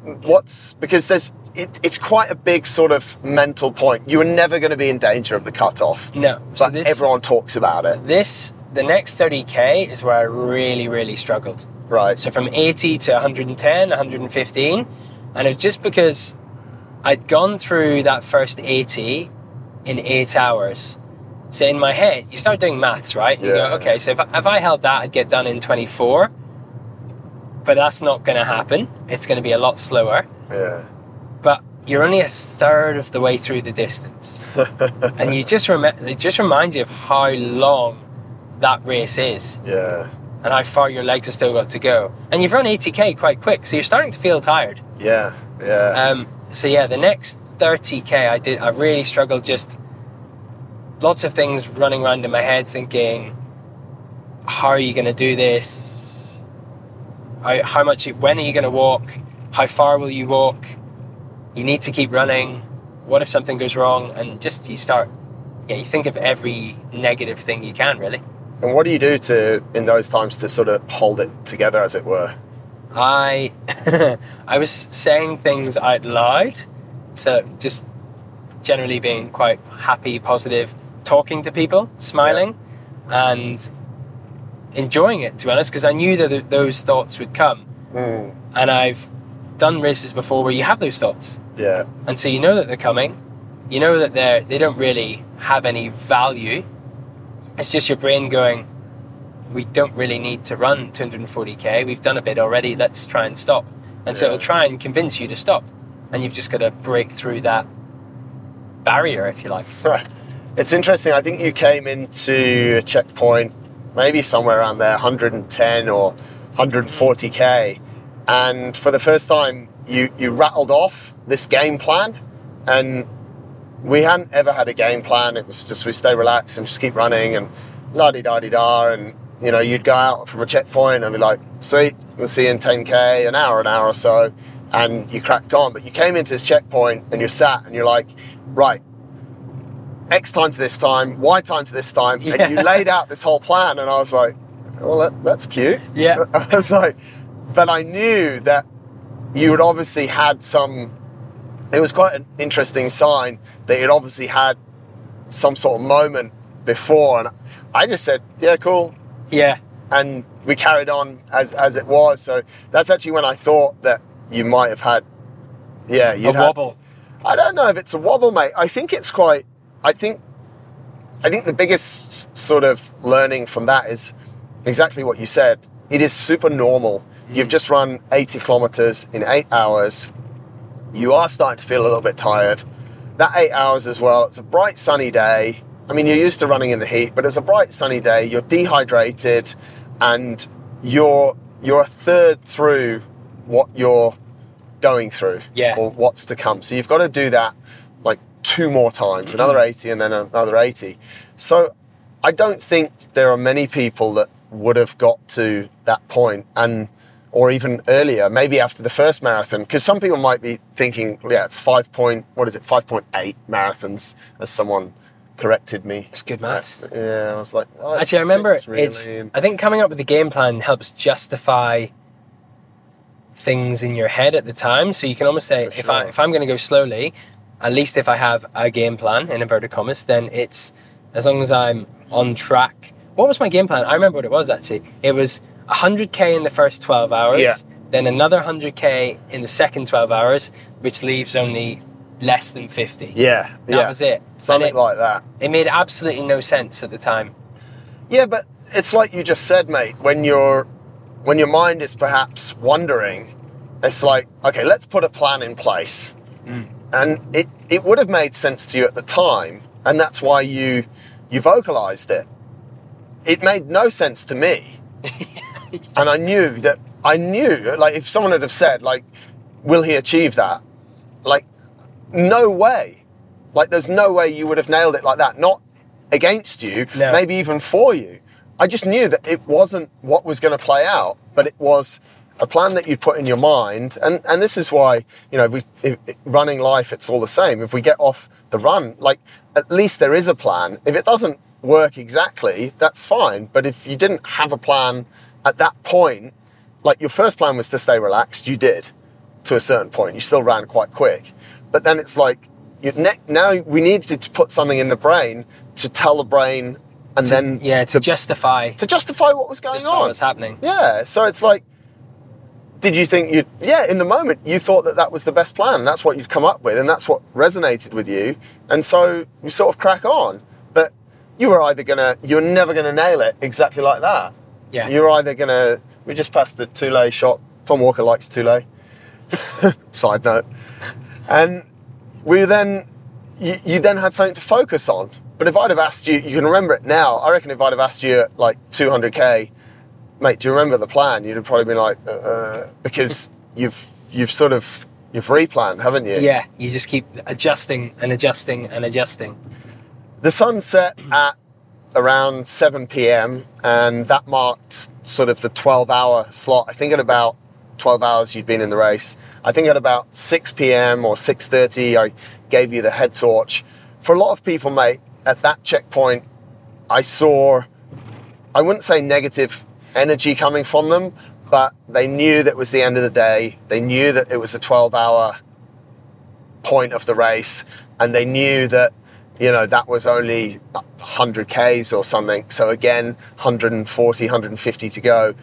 [SPEAKER 1] what's because there's it, it's quite a big sort of mental point. You were never going to be in danger of the cutoff,
[SPEAKER 2] No.
[SPEAKER 1] but
[SPEAKER 2] So this
[SPEAKER 1] everyone talks about it,
[SPEAKER 2] this the next 30k is where I really really struggled.
[SPEAKER 1] right?
[SPEAKER 2] So from 80 to 110, 115, and it was just because I'd gone through that first 80 in eight hours. So in my head, you start doing maths, right? You
[SPEAKER 1] Yeah.
[SPEAKER 2] go, okay, so if, I- if I held that, I'd get done in 24. But that's not going to happen. It's going to be a lot slower.
[SPEAKER 1] yeah,
[SPEAKER 2] But you're only a third of the way through the distance, and you just rem- it just reminds you of how long that race is
[SPEAKER 1] yeah,
[SPEAKER 2] and how far your legs have still got to go. And you've run 80k quite quick, so you're starting to feel tired.
[SPEAKER 1] yeah, yeah.
[SPEAKER 2] Um, so yeah, the next 30k, I did. I really struggled. Just lots of things running around in my head, thinking, "How are you going to do this? How, how much? When are you going to walk? How far will you walk? You need to keep running. What if something goes wrong? And just you start. Yeah, you think of every negative thing you can, really.
[SPEAKER 1] and what do you do to in those times to sort of hold it together, as it were?
[SPEAKER 2] I I was saying things out loud, so just generally being quite happy, positive, talking to people, smiling, and enjoying it. To be honest, because I knew that th- those thoughts would come, mm. and I've done races before where you have those thoughts,
[SPEAKER 1] Yeah,
[SPEAKER 2] and so you know that they're coming, you know that they're they don't really have any value. It's just your brain going, we don't really need to run 240k. We've done a bit already. Let's try and stop. And so it'll try and convince you to stop. And you've just got to break through that barrier, if you like.
[SPEAKER 1] It's interesting. I think you came into a checkpoint maybe somewhere around there, 110 or 140k, and for the first time, you you rattled off this game plan, and we hadn't ever had a game plan. It was just we stay relaxed and just keep running and la di da di da, and you know you'd go out from a checkpoint and be like, sweet, we'll see you in 10k, an hour, an hour or so, and you cracked on. But you came into this checkpoint and you're sat and you're like, right. X time to this time, Y time to this time,
[SPEAKER 2] Yeah.
[SPEAKER 1] and you laid out this whole plan, and I was like, "Well, that, that's cute."
[SPEAKER 2] Yeah.
[SPEAKER 1] I was like, but I knew that you had obviously had some. It was quite an interesting sign that you'd obviously had some sort of moment before, and I just said, "Yeah, cool,"
[SPEAKER 2] Yeah.
[SPEAKER 1] and we carried on as as it was. So that's actually when I thought that you might have had, yeah,
[SPEAKER 2] A
[SPEAKER 1] you had.
[SPEAKER 2] wobble.
[SPEAKER 1] I don't know if it's a wobble, mate. I think it's quite. I think. I think the biggest sort of learning from that is exactly what you said. It is super normal. You've mm. just run 80 kilometers in eight hours. You are starting to feel a little bit tired. That eight hours as well. It's a bright sunny day. I mean, you're used to running in the heat, but it's a bright sunny day. You're dehydrated, and you're you're a third through what you're going through
[SPEAKER 2] Yeah.
[SPEAKER 1] or what's to come. So you've got to do that two more times, another 80 and then another 80. So I don't think there are many people that would have got to that point and or even earlier, maybe after the first marathon, because some people might be thinking, yeah, it's five point, what is it, 5.8 marathons, as someone corrected me.
[SPEAKER 2] It's good maths.
[SPEAKER 1] Uh, yeah, I was like, oh,
[SPEAKER 2] Actually, I remember it's.
[SPEAKER 1] really.
[SPEAKER 2] I think coming up with the game plan helps justify things in your head at the time. So you can almost say,
[SPEAKER 1] For
[SPEAKER 2] if I if I'm going to go slowly, at least if I have a game plan in inverted commas, then it's as long as I'm on track. What was my game plan? I remember what it was actually. It was 100k in the first 12 hours,
[SPEAKER 1] Yeah.
[SPEAKER 2] then another 100k in the second 12 hours, which leaves only less than 50.
[SPEAKER 1] Yeah,
[SPEAKER 2] That
[SPEAKER 1] yeah.
[SPEAKER 2] was it.
[SPEAKER 1] Something
[SPEAKER 2] it,
[SPEAKER 1] like that.
[SPEAKER 2] it made absolutely no sense at the time.
[SPEAKER 1] Yeah, but it's like you just said, mate. When your when your mind is perhaps wondering, it's like, okay, let's put a plan in place, mm. And it it would have made sense to you at the time, and that's why you you vocalized it. It made no sense to me, and I knew that I knew like if someone had have said like, will he achieve that? Like, no way. Like, there's no way you would have nailed it like that. Not against you,
[SPEAKER 2] No.
[SPEAKER 1] maybe even for you. I just knew that it wasn't what was going to play out, but it was a plan that you put in your mind. And, and this is why, you know, if we, if, running life, it's all the same. If we get off the run, like, at least there is a plan. If it doesn't work exactly, that's fine. But if you didn't have a plan at that point, like your first plan was to stay relaxed, you did to a certain point. You still ran quite quick. But then it's like, you, ne- now we needed to put something in the brain to tell the brain and then
[SPEAKER 2] Yeah, to justify
[SPEAKER 1] to justify what was going
[SPEAKER 2] just
[SPEAKER 1] on.
[SPEAKER 2] what was happening.
[SPEAKER 1] Yeah, so it's like, did you think you? Yeah, in the moment you thought that that was the best plan. That's what you'd come up with, and that's what resonated with you, and so you sort of crack on. But you were either gonna, you were never gonna nail it exactly like that.
[SPEAKER 2] Yeah.
[SPEAKER 1] You were either gonna. We just passed the Tule shot. Tom Walker likes Tule. Side note, and we then, you, you then had something to focus on. But if I'd have asked you, you can remember it now. I reckon if I'd have asked you at like 200k, mate, do you remember the plan? You'd have probably been like, uh, uh, because you've you've sort of you've replanned, haven't you?
[SPEAKER 2] Yeah, you just keep adjusting and adjusting and adjusting.
[SPEAKER 1] The sun set at around 7 p.m. and that marked sort of the 12 hour slot. I think at about 12 hours you'd been in the race. I think at about 6 p.m. or 6:30 I gave you the head torch. For a lot of people, mate, at that checkpoint, I saw I wouldn't say negative energy coming from them, but they knew that was the end of the day. They knew that it was a 12 hour point of the race, and they knew that, you know, that was only 100 Ks or something. So again, 140, 150 to go.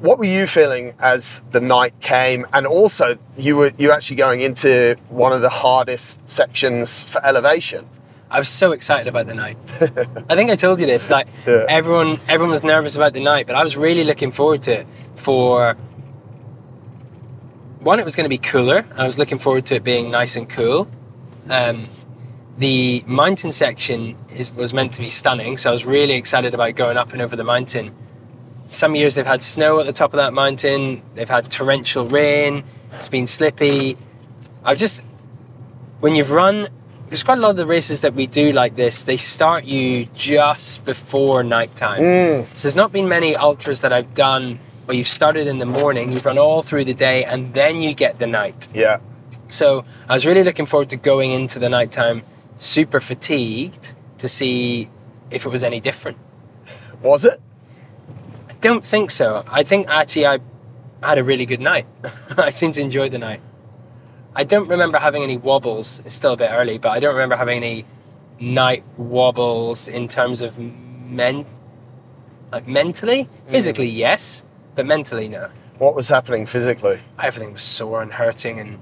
[SPEAKER 1] What were you feeling as the night came? And also, you were you actually going into one of the hardest sections for elevation.
[SPEAKER 2] I was so excited about the night. I think I told you this. Like
[SPEAKER 1] Yeah.
[SPEAKER 2] everyone, everyone was nervous about the night, but I was really looking forward to it. For one, it was going to be cooler. I was looking forward to it being nice and cool. Um, the mountain section is, was meant to be stunning, so I was really excited about going up and over the mountain. Some years they've had snow at the top of that mountain. They've had torrential rain. It's been slippy. I just when you've run there's quite a lot of the races that we do like this they start you just before nighttime
[SPEAKER 1] Mm.
[SPEAKER 2] so there's not been many ultras that i've done where you've started in the morning you've run all through the day and then you get the night
[SPEAKER 1] Yeah.
[SPEAKER 2] so i was really looking forward to going into the nighttime super fatigued to see if it was any different
[SPEAKER 1] Was it?
[SPEAKER 2] i don't think so i think actually i had a really good night i seem to enjoy the night I don't remember having any wobbles. It's still a bit early, but I don't remember having any night wobbles in terms of men, like mentally. Mm. Physically, yes, but mentally, no.
[SPEAKER 1] What was happening physically?
[SPEAKER 2] Everything was sore and hurting, and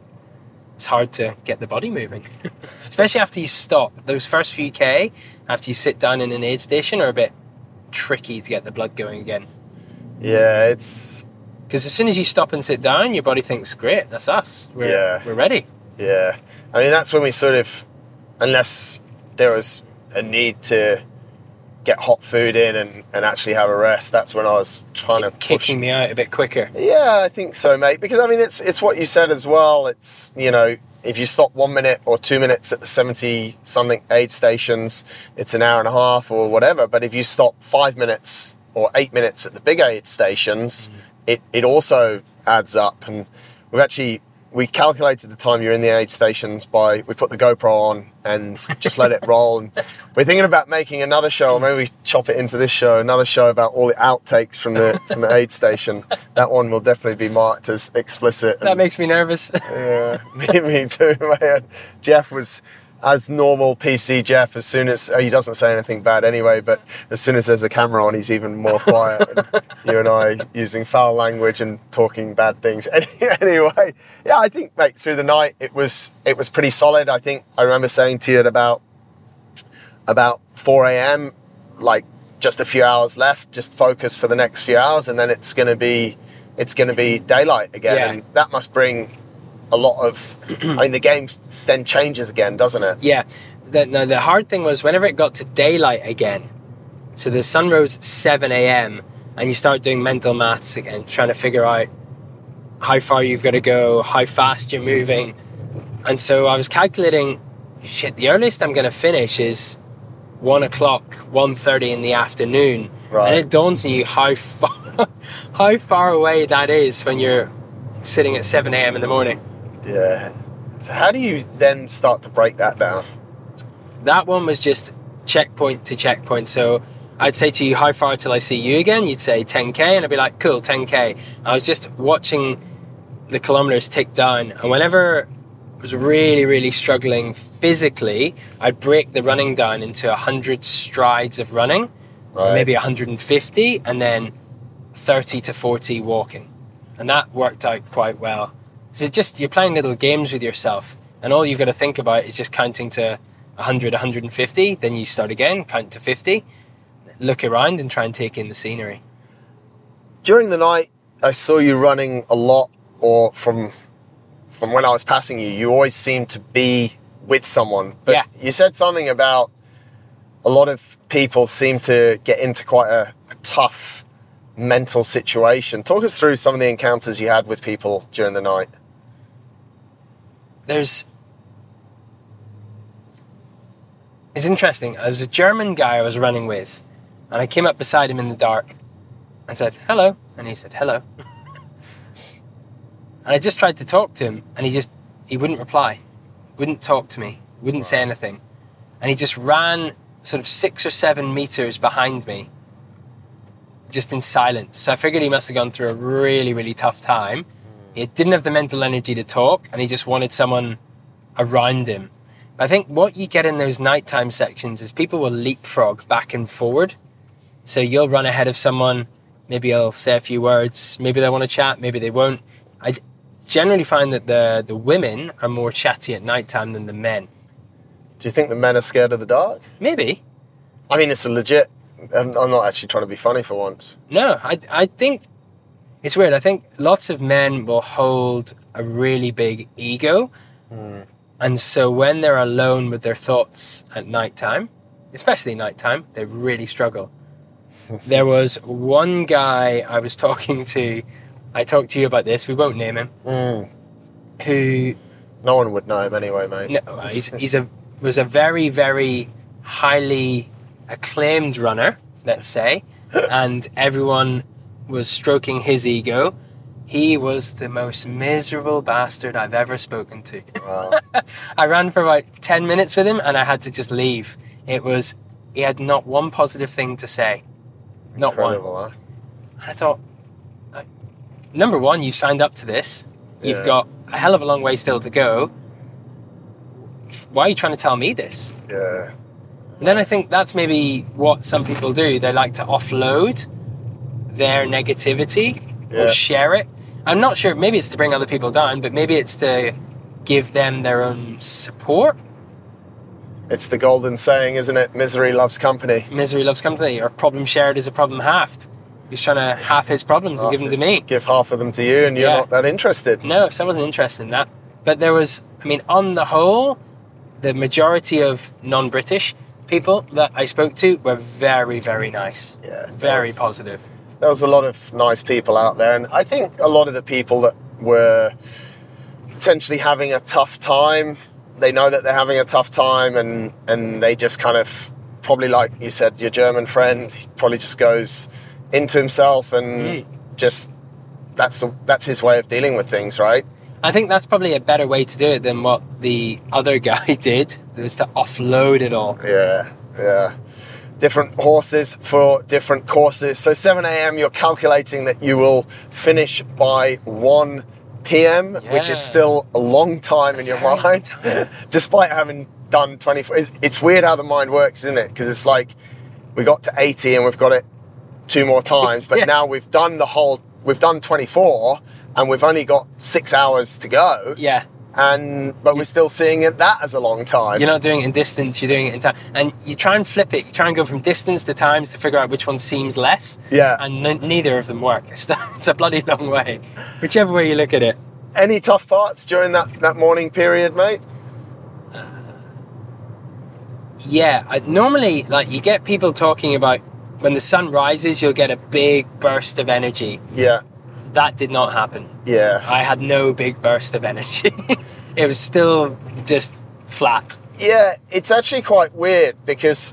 [SPEAKER 2] it's hard to get the body moving, especially after you stop. Those first few k after you sit down in an aid station are a bit tricky to get the blood going again.
[SPEAKER 1] Yeah, it's
[SPEAKER 2] Because as soon as you stop and sit down, your body thinks, "Great, that's us. We're
[SPEAKER 1] Yeah.
[SPEAKER 2] we're ready."
[SPEAKER 1] Yeah, I mean that's when we sort of, unless there was a need to get hot food in and, and actually have a rest, that's when I was trying to
[SPEAKER 2] Keep
[SPEAKER 1] push.
[SPEAKER 2] kicking me out a bit quicker.
[SPEAKER 1] Yeah, I think so, mate. Because I mean, it's it's what you said as well. It's you know, if you stop one minute or two minutes at the seventy something aid stations, it's an hour and a half or whatever. But if you stop five minutes or eight minutes at the big aid stations, mm. It it also adds up. And we've actually we calculated the time you're in the aid stations by we put the GoPro on and just let it roll. And we're thinking about making another show, or maybe we chop it into this show, another show about all the outtakes from the from the aid station. That one will definitely be marked as explicit.
[SPEAKER 2] That makes me nervous.
[SPEAKER 1] yeah, me, me too, man. Jeff was as normal PC Jeff. As soon as he doesn't say anything bad anyway, but as soon as there's a camera on, he's even more quiet. and you and I using foul language and talking bad things. Anyway, yeah, I think mate through the night it was it was pretty solid. I think I remember saying to you at about about 4 a.m. like just a few hours left. Just focus for the next few hours, and then it's going to be it's going to be daylight again,
[SPEAKER 2] Yeah.
[SPEAKER 1] and that must bring a lot of. I mean, the game then changes again, doesn't it?
[SPEAKER 2] yeah. The, no, the hard thing was whenever it got to daylight again, so the sun rose 7 a.m., and you start doing mental maths again, trying to figure out how far you've got to go, how fast you're moving. And so I was calculating, shit, the earliest I'm going to finish is 1 o'clock, 1.30 in the afternoon.
[SPEAKER 1] Right.
[SPEAKER 2] And it dawns on you how far, how far away that is when you're sitting at 7 a.m. in the morning.
[SPEAKER 1] Yeah. So how do you then start to break that down?
[SPEAKER 2] that one was just checkpoint to checkpoint. So I'd say to you, how far till I see you again? You'd say 10k, and I'd be like, cool, 10k. I was just watching the kilometers tick down, and whenever I was really, really struggling physically, I'd break the running down into 100 strides of running,
[SPEAKER 1] Right.
[SPEAKER 2] maybe 150, and then 30 to 40 walking. And that worked out quite well. So it just, you're playing little games with yourself, and all you've got to think about is just counting to 100, 150, then you start again, count to 50, look around and try and take in the scenery.
[SPEAKER 1] during the night I saw you running a lot or from from when I was passing you you always seemed to be with someone but
[SPEAKER 2] Yeah.
[SPEAKER 1] you said something about a lot of people seem to get into quite a, a tough mental situation talk us through some of the encounters you had with people during the night
[SPEAKER 2] there's it's interesting. There's a German guy I was running with, and I came up beside him in the dark. I said hello, and he said hello. and I just tried to talk to him, and he just he wouldn't reply, wouldn't talk to me, wouldn't say anything, and he just ran sort of six or seven meters behind me, just in silence. So I figured he must have gone through a really really tough time. He didn't have the mental energy to talk, and he just wanted someone around him. I think what you get in those nighttime sections is people will leapfrog back and forward. So you'll run ahead of someone, maybe I'll say a few words, maybe they want to chat, maybe they won't. I generally find that the, the women are more chatty at nighttime than the men.
[SPEAKER 1] do you think the men are scared of the dark
[SPEAKER 2] Maybe.
[SPEAKER 1] I mean it's a legit I'm, I'm not actually trying to be funny for once
[SPEAKER 2] No, I, I think it's weird. I think lots of men will hold a really big ego. Hmm. And so when they're alone with their thoughts at nighttime, especially nighttime, they really struggle. there was one guy I was talking to, I talked to you about this, we won't name him, hmm. who
[SPEAKER 1] no one would know him anyway mate
[SPEAKER 2] no, he's, he's a was a very very highly acclaimed runner, let's say, and everyone was stroking his ego. He was the most miserable bastard I've ever spoken to.
[SPEAKER 1] Wow.
[SPEAKER 2] I ran for about ten minutes with him, and I had to just leave. It was he had not one positive thing to say, not one.
[SPEAKER 1] Incredible, huh?
[SPEAKER 2] I thought, uh, number one, you signed up to this. You've
[SPEAKER 1] Yeah.
[SPEAKER 2] got a hell of a long way still to go. Why are you trying to tell me this?
[SPEAKER 1] yeah
[SPEAKER 2] And then I think that's maybe what some people do. They like to offload their negativity
[SPEAKER 1] Yeah.
[SPEAKER 2] or share it. I'm not sure. Maybe it's to bring other people down, but maybe it's to give them their own support.
[SPEAKER 1] It's the golden saying, isn't it? Misery loves company.
[SPEAKER 2] Misery loves company, or problem shared is a problem halved. He's trying to half his problems and give them to me.
[SPEAKER 1] Give half of them to you, and you're
[SPEAKER 2] Yeah.
[SPEAKER 1] not that interested.
[SPEAKER 2] No, so I wasn't interested in that. But there was, I mean, on the whole, the majority of non British people that I spoke to were very, very nice.
[SPEAKER 1] Yeah,
[SPEAKER 2] Very positive.
[SPEAKER 1] There was a lot of nice people out there, and I think a lot of the people that were potentially having a tough time, they know that they're having a tough time, and and they just kind of probably like you said, your German friend he probably just goes into himself and
[SPEAKER 2] Mm.
[SPEAKER 1] just that's the that's his way of dealing with things, right?
[SPEAKER 2] I think that's probably a better way to do it than what the other guy did. Was to offload it all.
[SPEAKER 1] Yeah, yeah. Different horses for different courses. So 7 a.m. You're calculating that you will finish by 1 p.m., which is still a long time in your mind, despite having done 24. It's, it's weird how the mind works, isn't it? Because it's like we got to 80 and we've got it two more times, but
[SPEAKER 2] Yeah.
[SPEAKER 1] now we've done the whole. We've done 24, and we've only got six hours to go,
[SPEAKER 2] Yeah.
[SPEAKER 1] And but we're still seeing it that as a long time.
[SPEAKER 2] You're not doing it in distance, you're doing it in time. And you try and flip it. You try and go from distance to times to figure out which one seems less.
[SPEAKER 1] Yeah.
[SPEAKER 2] And n- neither of them work. It's, it's a bloody long way. Whichever way you look at it.
[SPEAKER 1] Any tough parts during that, that morning period, mate?
[SPEAKER 2] Uh, yeah, I, normally, like you get people talking about when the sun rises, you'll get a big burst of energy.
[SPEAKER 1] Yeah,
[SPEAKER 2] That did not happen.
[SPEAKER 1] yeah,
[SPEAKER 2] I had no big burst of energy. it was still just flat.
[SPEAKER 1] yeah. It's actually quite weird because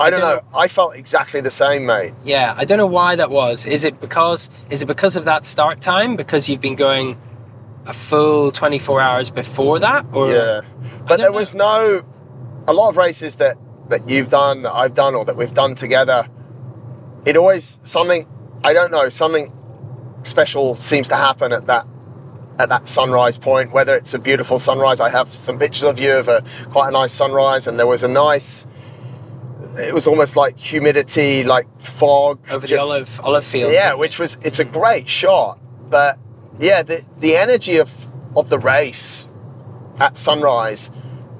[SPEAKER 1] I don't
[SPEAKER 2] don't
[SPEAKER 1] know. I felt exactly the same, mate.
[SPEAKER 2] Yeah, I don't know why that was. Is it because is it because of that start time? Because you've been going a full twenty four hours before that, or
[SPEAKER 1] Yeah, but there
[SPEAKER 2] know.
[SPEAKER 1] was no. A lot of races that that you've done, that I've done, or that we've done together, it always something I don't know something special seems to happen at that at that sunrise point. Whether it's a beautiful sunrise, I have some pictures of you of a quite a nice sunrise, and there was a nice. It was almost like humidity, like fog
[SPEAKER 2] over
[SPEAKER 1] just-
[SPEAKER 2] the olive olive fields.
[SPEAKER 1] yeah, which was it's a great shot, but yeah, the the energy of of the race at sunrise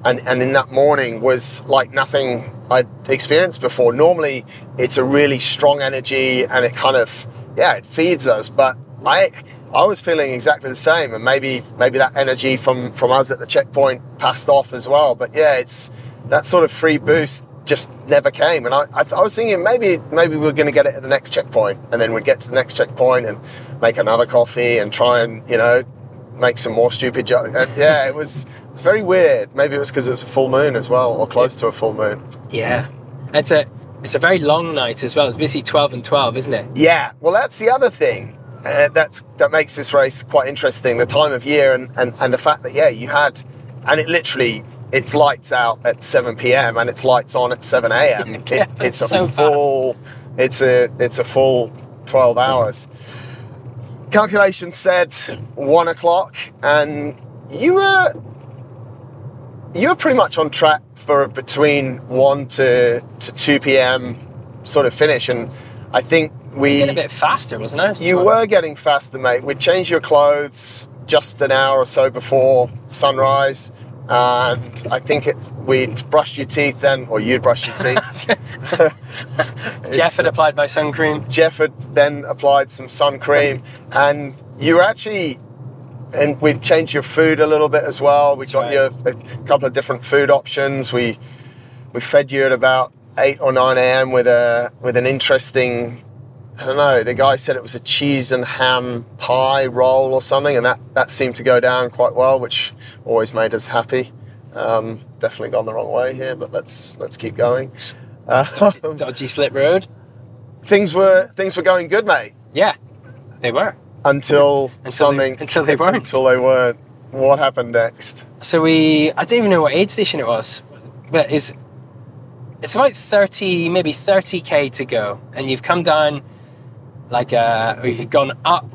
[SPEAKER 1] and and in that morning was like nothing I'd experienced before. Normally, it's a really strong energy and it kind of yeah, it feeds us, but I I was feeling exactly the same, and maybe maybe that energy from from us at the checkpoint passed off as well. But yeah, it's that sort of free boost just never came, and I I, I was thinking maybe maybe we are going to get it at the next checkpoint, and then we'd get to the next checkpoint and make another coffee and try and you know make some more stupid jokes. And uh, yeah, it was it's very weird. Maybe it was because it was a full moon as well, or close to a full moon.
[SPEAKER 2] Yeah, it's a it's a very long night as well. It's basically twelve and twelve, isn't it?
[SPEAKER 1] Yeah, well, that's the other thing. Uh, that's that makes this race quite interesting. The time of year and, and and the fact that yeah, you had, and it literally it's lights out at seven p.m. and it's lights on at seven a.m. It-
[SPEAKER 2] Yeah,
[SPEAKER 1] it's a
[SPEAKER 2] so fast.
[SPEAKER 1] full. It's a it's a full twelve hours. Calculation said one o'clock, and you were you were pretty much on track for between one to to two p.m. sort of finish, and I think we
[SPEAKER 2] It's getting a bit faster, wasn't it?
[SPEAKER 1] you were getting faster, mate. We'd changed your clothes just an hour or so before sunrise, and I think it's we'd brushed your teeth then, or you'd brushed your teeth.
[SPEAKER 2] Jeff had applied my sun cream.
[SPEAKER 1] Jeff had then applied some sun cream, and you were actually. And we'd changed your food a little bit as well. We
[SPEAKER 2] That's
[SPEAKER 1] got
[SPEAKER 2] right.
[SPEAKER 1] you a, couple of different food options. We we fed you at about eight or nine a.m. with a with an interesting. I don't know. The guy said it was a cheese and ham pie roll or something, and that that seemed to go down quite well, which always made us happy. Um, definitely gone the wrong way here, but let's let's keep going. Uh,
[SPEAKER 2] Dodgy slip road.
[SPEAKER 1] things were things were going good, mate
[SPEAKER 2] Yeah, they were.
[SPEAKER 1] Until,
[SPEAKER 2] Until
[SPEAKER 1] something
[SPEAKER 2] they- until they weren't.
[SPEAKER 1] until they weren't. What happened next?
[SPEAKER 2] So we, I don't even know what aid station it was, but it's it's about thirty, maybe thirty k to go, and you've come down like uh, you've gone up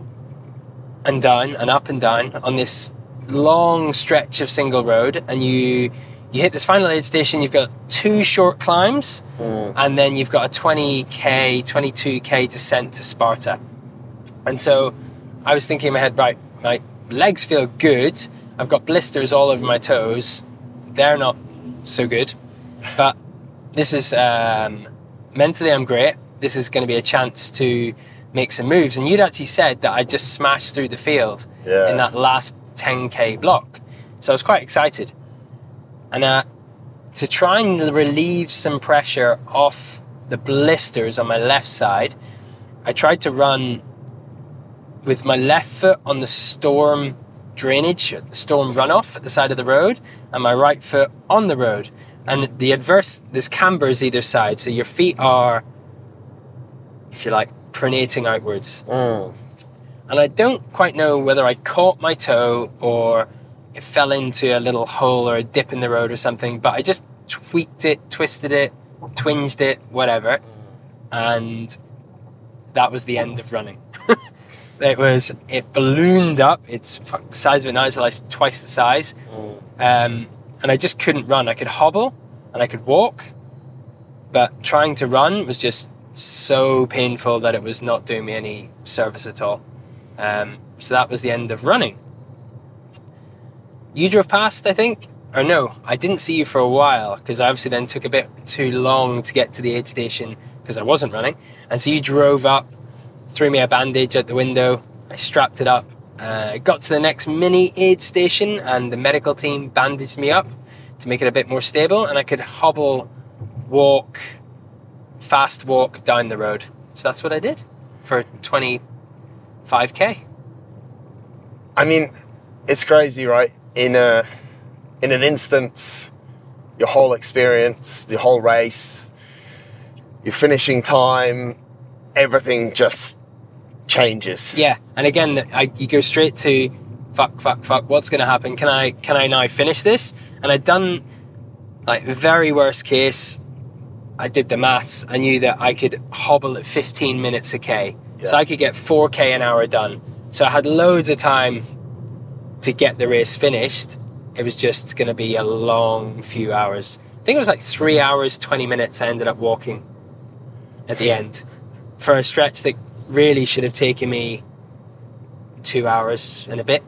[SPEAKER 2] and down and up and down on this long stretch of single road, and you you hit this final aid station. You've got two short climbs, and then you've got a twenty k, twenty two k descent to Sparta. And so I was thinking in my head, right, my legs feel good. I've got blisters all over my toes. They're not so good. But this is um, mentally, I'm great. This is going to be a chance to make some moves. And you'd actually said that I just smashed through the field
[SPEAKER 1] Yeah.
[SPEAKER 2] in that last 10k block. So I was quite excited. And uh, to try and relieve some pressure off the blisters on my left side, I tried to run with my left foot on the storm drainage, the storm runoff at the side of the road, and my right foot on the road. And the adverse, there's cambers either side, so your feet are, if you like, pronating outwards. Mm. And I don't quite know whether I caught my toe or it fell into a little hole or a dip in the road or something, but I just tweaked it, twisted it, twinged it, whatever. Mm. And that was the end of running. it was, it ballooned up. It's size of an like twice the size. Um, and I just couldn't run. I could hobble and I could walk, but trying to run was just so painful that it was not doing me any service at all. Um, so that was the end of running. You drove past, I think, or no? I didn't see you for a while because I obviously then took a bit too long to get to the aid station because I wasn't running, and so you drove up, threw me a bandage at the window. I strapped it up, uh, got to the next mini aid station, and the medical team bandaged me up to make it a bit more stable, and I could hobble, walk, fast walk down the road. So that's what I did for 25k.
[SPEAKER 1] I mean, it's crazy, right? In a in an instance, your whole experience, the whole race, your finishing time, everything just changes.
[SPEAKER 2] Yeah, and again, I, you go straight to fuck, fuck, fuck. What's going to happen? Can I can I now finish this? And I'd done like very worst case. I did the maths. I knew that I could hobble at 15 minutes a k, so I could get 4k an hour done. So I had loads of time to get the race finished. It was just going to be a long few hours. I think it was like three hours 20 minutes. I ended up walking at the end for a stretch that really should have taken me two hours and a bit.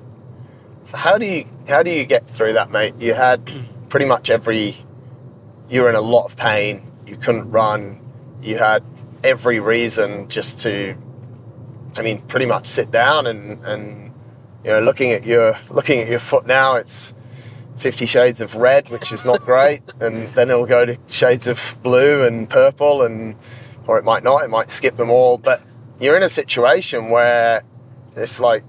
[SPEAKER 1] So how do you how do you get through that, mate? You had pretty much every. You were in a lot of pain. You couldn't run. You had every reason just to. I mean, pretty much sit down and and you know looking at your looking at your foot now, it's. Fifty Shades of Red, which is not great, and then it'll go to shades of blue and purple, and or it might not. It might skip them all. But you're in a situation where it's like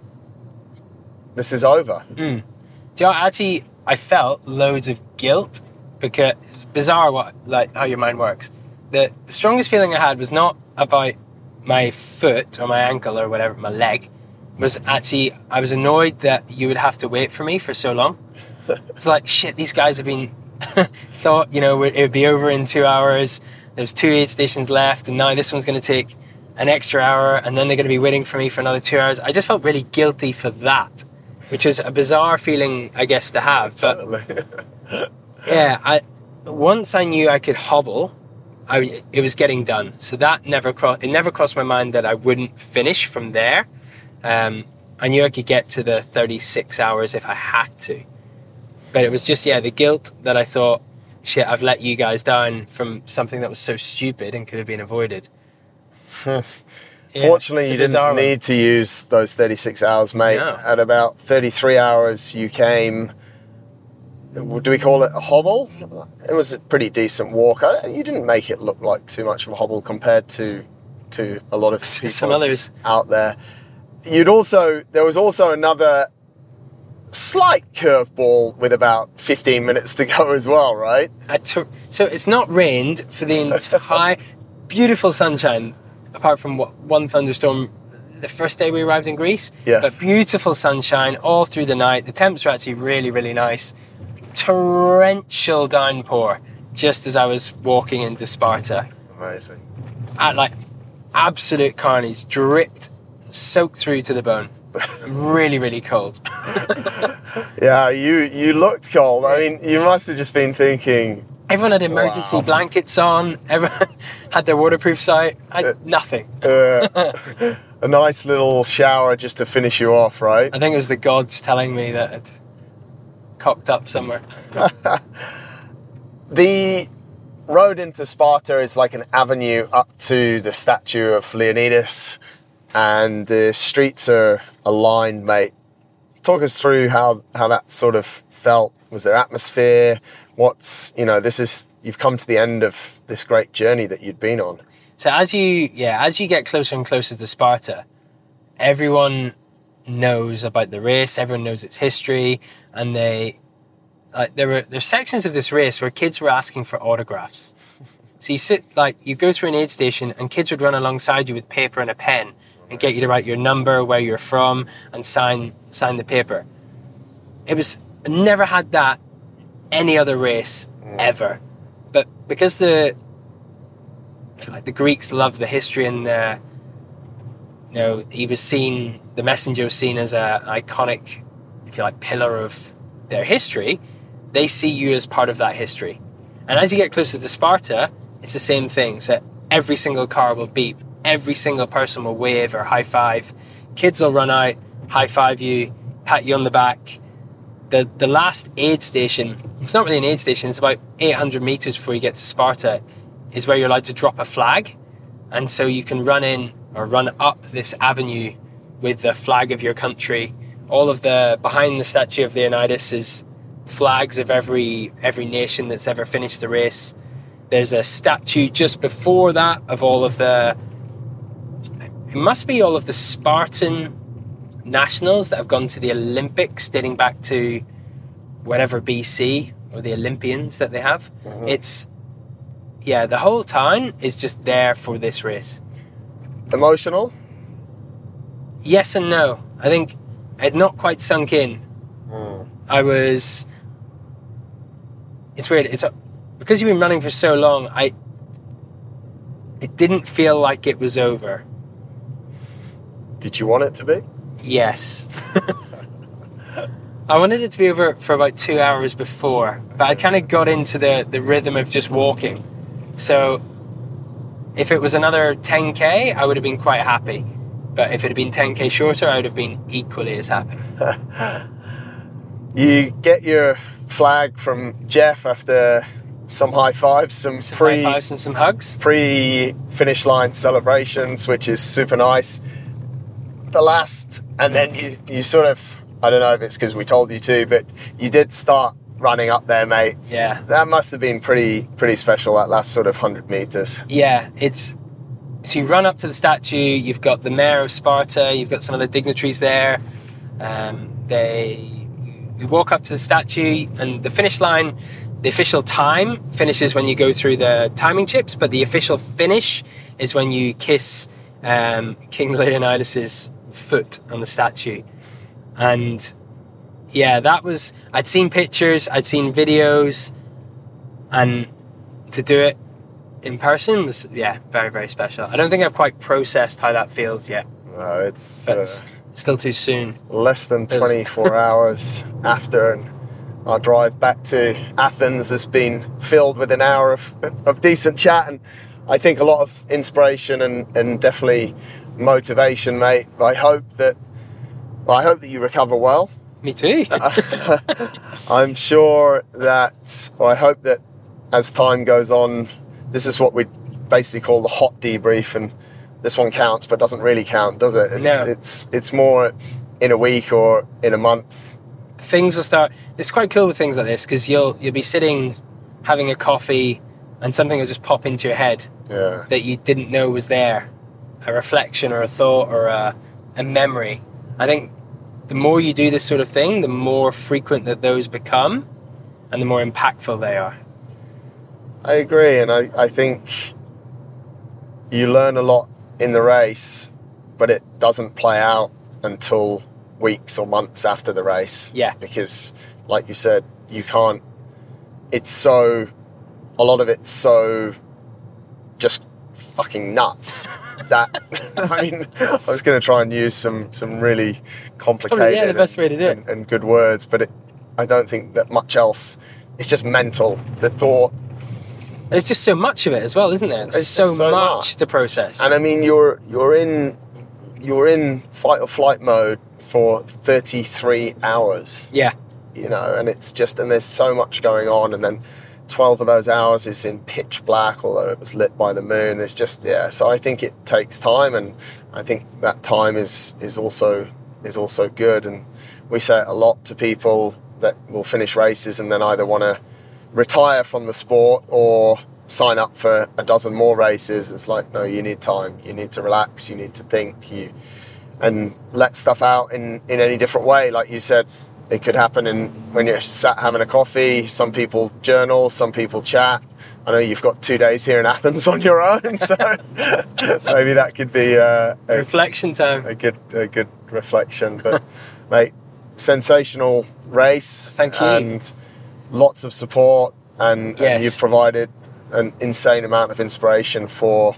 [SPEAKER 1] this is over. Hmm.
[SPEAKER 2] Do you know, actually, I felt loads of guilt because it's bizarre what like how your mind works. The, the strongest feeling I had was not about my foot or my ankle or whatever, my leg. Was actually I was annoyed that you would have to wait for me for so long. It's like shit. These guys have been thought you know it would be over in two hours. There's two aid stations left, and now this one's going to take an extra hour, and then they're going to be waiting for me for another two hours. I just felt really guilty for that, which is a bizarre feeling, I guess, to have. But yeah, I once I knew I could hobble, I it was getting done. So that never crossed. It never crossed my mind that I wouldn't finish from there. Um, I knew I could get to the 36 hours if I had to, but it was just yeah the guilt that I thought, shit, I've let you guys down from something that was so stupid and could have been avoided.
[SPEAKER 1] Fortunately, you didn't
[SPEAKER 2] one.
[SPEAKER 1] need to use those 36 hours, mate.
[SPEAKER 2] No.
[SPEAKER 1] At about 33 hours, you came. Do we call it a hobble? It was a pretty decent walk. You didn't make it look like too much of a hobble compared to to a lot of people
[SPEAKER 2] Some others.
[SPEAKER 1] out there. You'd also there was also another slight curveball with about 15 minutes to go as well, right?
[SPEAKER 2] a tor- so it's not rained for the entire beautiful sunshine apart from what, one thunderstorm the first day we arrived in greece
[SPEAKER 1] Yes.
[SPEAKER 2] but beautiful sunshine all through the night the temps were actually really really nice torrential downpour just as i was walking into sparta
[SPEAKER 1] Amazing.
[SPEAKER 2] at like absolute carnage dripped soaked through to the bone really really cold
[SPEAKER 1] Yeah, you you looked cold. I mean, you must have just been thinking,
[SPEAKER 2] Everyone had emergency
[SPEAKER 1] Wow.
[SPEAKER 2] blankets on. Everyone had their waterproof site. I had nothing.
[SPEAKER 1] uh, a nice little shower just to finish you off, right?
[SPEAKER 2] I think it was the gods telling me that it cocked up somewhere.
[SPEAKER 1] The road into Sparta is like an avenue up to the statue of Leonidas, and the streets are aligned, mate. Talk us through how, how that sort of felt. Was there atmosphere? What's, you know, this is, you've come to the end of this great journey that you'd been on.
[SPEAKER 2] So as you, yeah, as you get closer and closer to Sparta, everyone knows about the race. Everyone knows its history, and they, like, there were there's sections of this race where kids were asking for autographs. So you sit like you go through an aid station, and kids would run alongside you with paper and a pen and get you to write your number, where you're from, and sign sign the paper. It was I never had that any other race ever, but because the like the Greeks love the history and the you know he was seen the messenger was seen as a iconic if you like pillar of their history they see you as part of that history. And as you get closer to Sparta it's the same thing. So every single car will beep. Every single person will wave or high five. Kids will run out high five you pat you on the back the the last aid station it's not really an aid station it's about 800 meters before you get to Sparta is where you're allowed to drop a flag. And so you can run in or run up this avenue with the flag of your country. All of the behind the statue of Leonidas is flags of every every nation that's ever finished the race. There's a statue just before that of all of the it must be all of the Spartan nationals that have gone to the Olympics dating back to whatever BC or the Olympians that they have. Mm-hmm. It's yeah, the whole town is just there for this race.
[SPEAKER 1] Emotional?
[SPEAKER 2] Yes and no. I think it's not quite sunk in. Mm. I was. It's weird. It's because you've been running for so long. I it didn't feel like it was over.
[SPEAKER 1] Did you want it to be?
[SPEAKER 2] Yes. I wanted it to be over for about two hours before, but I kind of got into the, the rhythm of just walking. So if it was another 10k, I would have been quite happy. But if it had been 10k shorter, I would have been equally as happy.
[SPEAKER 1] You get your flag from Jeff after some high fives, some,
[SPEAKER 2] Some
[SPEAKER 1] pre
[SPEAKER 2] high fives and some hugs.
[SPEAKER 1] pre finish line celebrations, which is super nice. The last, and then you, you sort of, I don't know if it's because we told you to, but you did start running up there, mate.
[SPEAKER 2] Yeah.
[SPEAKER 1] That must have been pretty pretty special. That last sort of hundred meters.
[SPEAKER 2] Yeah, it's so you run up to the statue. You've got the mayor of Sparta. You've got some of the dignitaries there. Um, they you walk up to the statue, and the finish line. The official time finishes when you go through the timing chips, but the official finish is when you kiss um, King Leonidas's foot on the statue. And yeah, that was. I'd seen pictures, I'd seen videos, and to do it in person was yeah very very special. I don't think I've quite processed how that feels yet.
[SPEAKER 1] No, it's uh,
[SPEAKER 2] it's still too soon.
[SPEAKER 1] less than 24 hours after, and our drive back to Athens has been filled with an hour of, of decent chat, and I think a lot of inspiration and, and definitely motivation, mate. I hope that well, I hope that you recover well.
[SPEAKER 2] Me too.
[SPEAKER 1] I'm sure that, or I hope that as time goes on, this is what we basically call the hot debrief, and this one counts, but doesn't really count, does it? It's,
[SPEAKER 2] No.
[SPEAKER 1] it's it's more in a week or in a month.
[SPEAKER 2] things will start. It's quite cool with things like this because you'll you'll be sitting having a coffee and something will just pop into your head
[SPEAKER 1] Yeah,
[SPEAKER 2] that you didn't know was there, a reflection or a thought or a, a memory. I think the more you do this sort of thing, the more frequent that those become, and the more impactful they are.
[SPEAKER 1] I agree, and I, I think you learn a lot in the race, but it doesn't play out until weeks or months after the race.
[SPEAKER 2] Yeah.
[SPEAKER 1] Because, like you said, you can't. It's so. A lot of it's so. Just fucking nuts. That I mean, I was going to try and use some some really complicated
[SPEAKER 2] yeah, the best
[SPEAKER 1] and-
[SPEAKER 2] way to do it.
[SPEAKER 1] and, and good words, but it, I don't think that much else. It's just mental. The thought,
[SPEAKER 2] There's just so much of it as well, isn't there? There's
[SPEAKER 1] It's
[SPEAKER 2] so,
[SPEAKER 1] so
[SPEAKER 2] much,
[SPEAKER 1] much.
[SPEAKER 2] to process.
[SPEAKER 1] and I mean, you're you're in you're in fight or flight mode for 33 hours.
[SPEAKER 2] yeah,
[SPEAKER 1] you know, and it's just, and there's so much going on, and then 12 of those hours is in pitch black, although it was lit by the moon. It's just, yeah, so I think it takes time, and I think that time is, is also, is also good, and we say it a lot to people that will finish races and then either want to retire from the sport or sign up for a dozen more races. It's like, no, you need time, you need to relax, you need to think, you, and let stuff out in, in any different way. Like you said, it could happen in when you're sat having a coffee. Some people journal, some people chat. I know you've got two days here in Athens on your own, so maybe that could be uh, a,
[SPEAKER 2] reflection time.
[SPEAKER 1] a good a good reflection. But mate, sensational race.
[SPEAKER 2] Thank you.
[SPEAKER 1] And lots of support, and,
[SPEAKER 2] Yes.
[SPEAKER 1] and you've provided an insane amount of inspiration for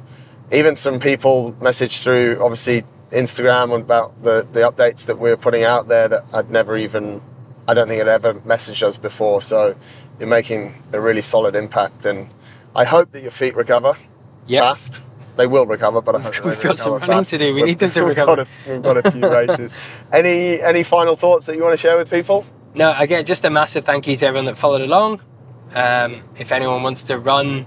[SPEAKER 1] even some people message through obviously Instagram about the the updates that we're putting out there that I'd never even I don't think had ever messaged us before. So you're making a really solid impact, and I hope that your feet recover
[SPEAKER 2] Yeah.
[SPEAKER 1] fast. They will recover, but I hope
[SPEAKER 2] We've got some running
[SPEAKER 1] fast.
[SPEAKER 2] to do. We
[SPEAKER 1] We've-
[SPEAKER 2] need them to
[SPEAKER 1] we've
[SPEAKER 2] recover.
[SPEAKER 1] Got a, we've got a few races. Any any final thoughts that you want to share with people?
[SPEAKER 2] No, again, just a massive thank you to everyone that followed along. Um, if anyone wants to run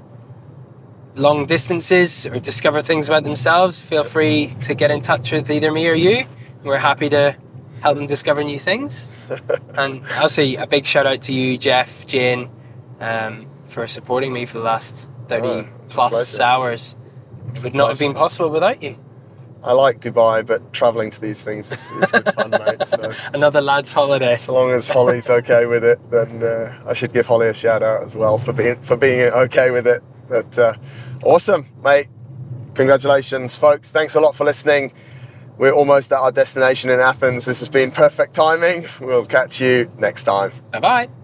[SPEAKER 2] long distances or discover things about themselves, feel free to get in touch with either me or you. We're happy to help them discover new things. and also, a big shout out to you, Jeff, Jane, um, for supporting me for the last 30
[SPEAKER 1] Oh,
[SPEAKER 2] plus hours. It would not have been possible without you.
[SPEAKER 1] I like Dubai, but travelling to these things is, is good fun, mate. So
[SPEAKER 2] Another lad's holiday.
[SPEAKER 1] so long as Holly's okay with it, then uh, I should give Holly a shout out as well for being for being okay with it. But uh, awesome, mate. Congratulations, folks. Thanks a lot for listening. We're almost at our destination in Athens. This has been perfect timing. We'll catch you next time.
[SPEAKER 2] Bye bye.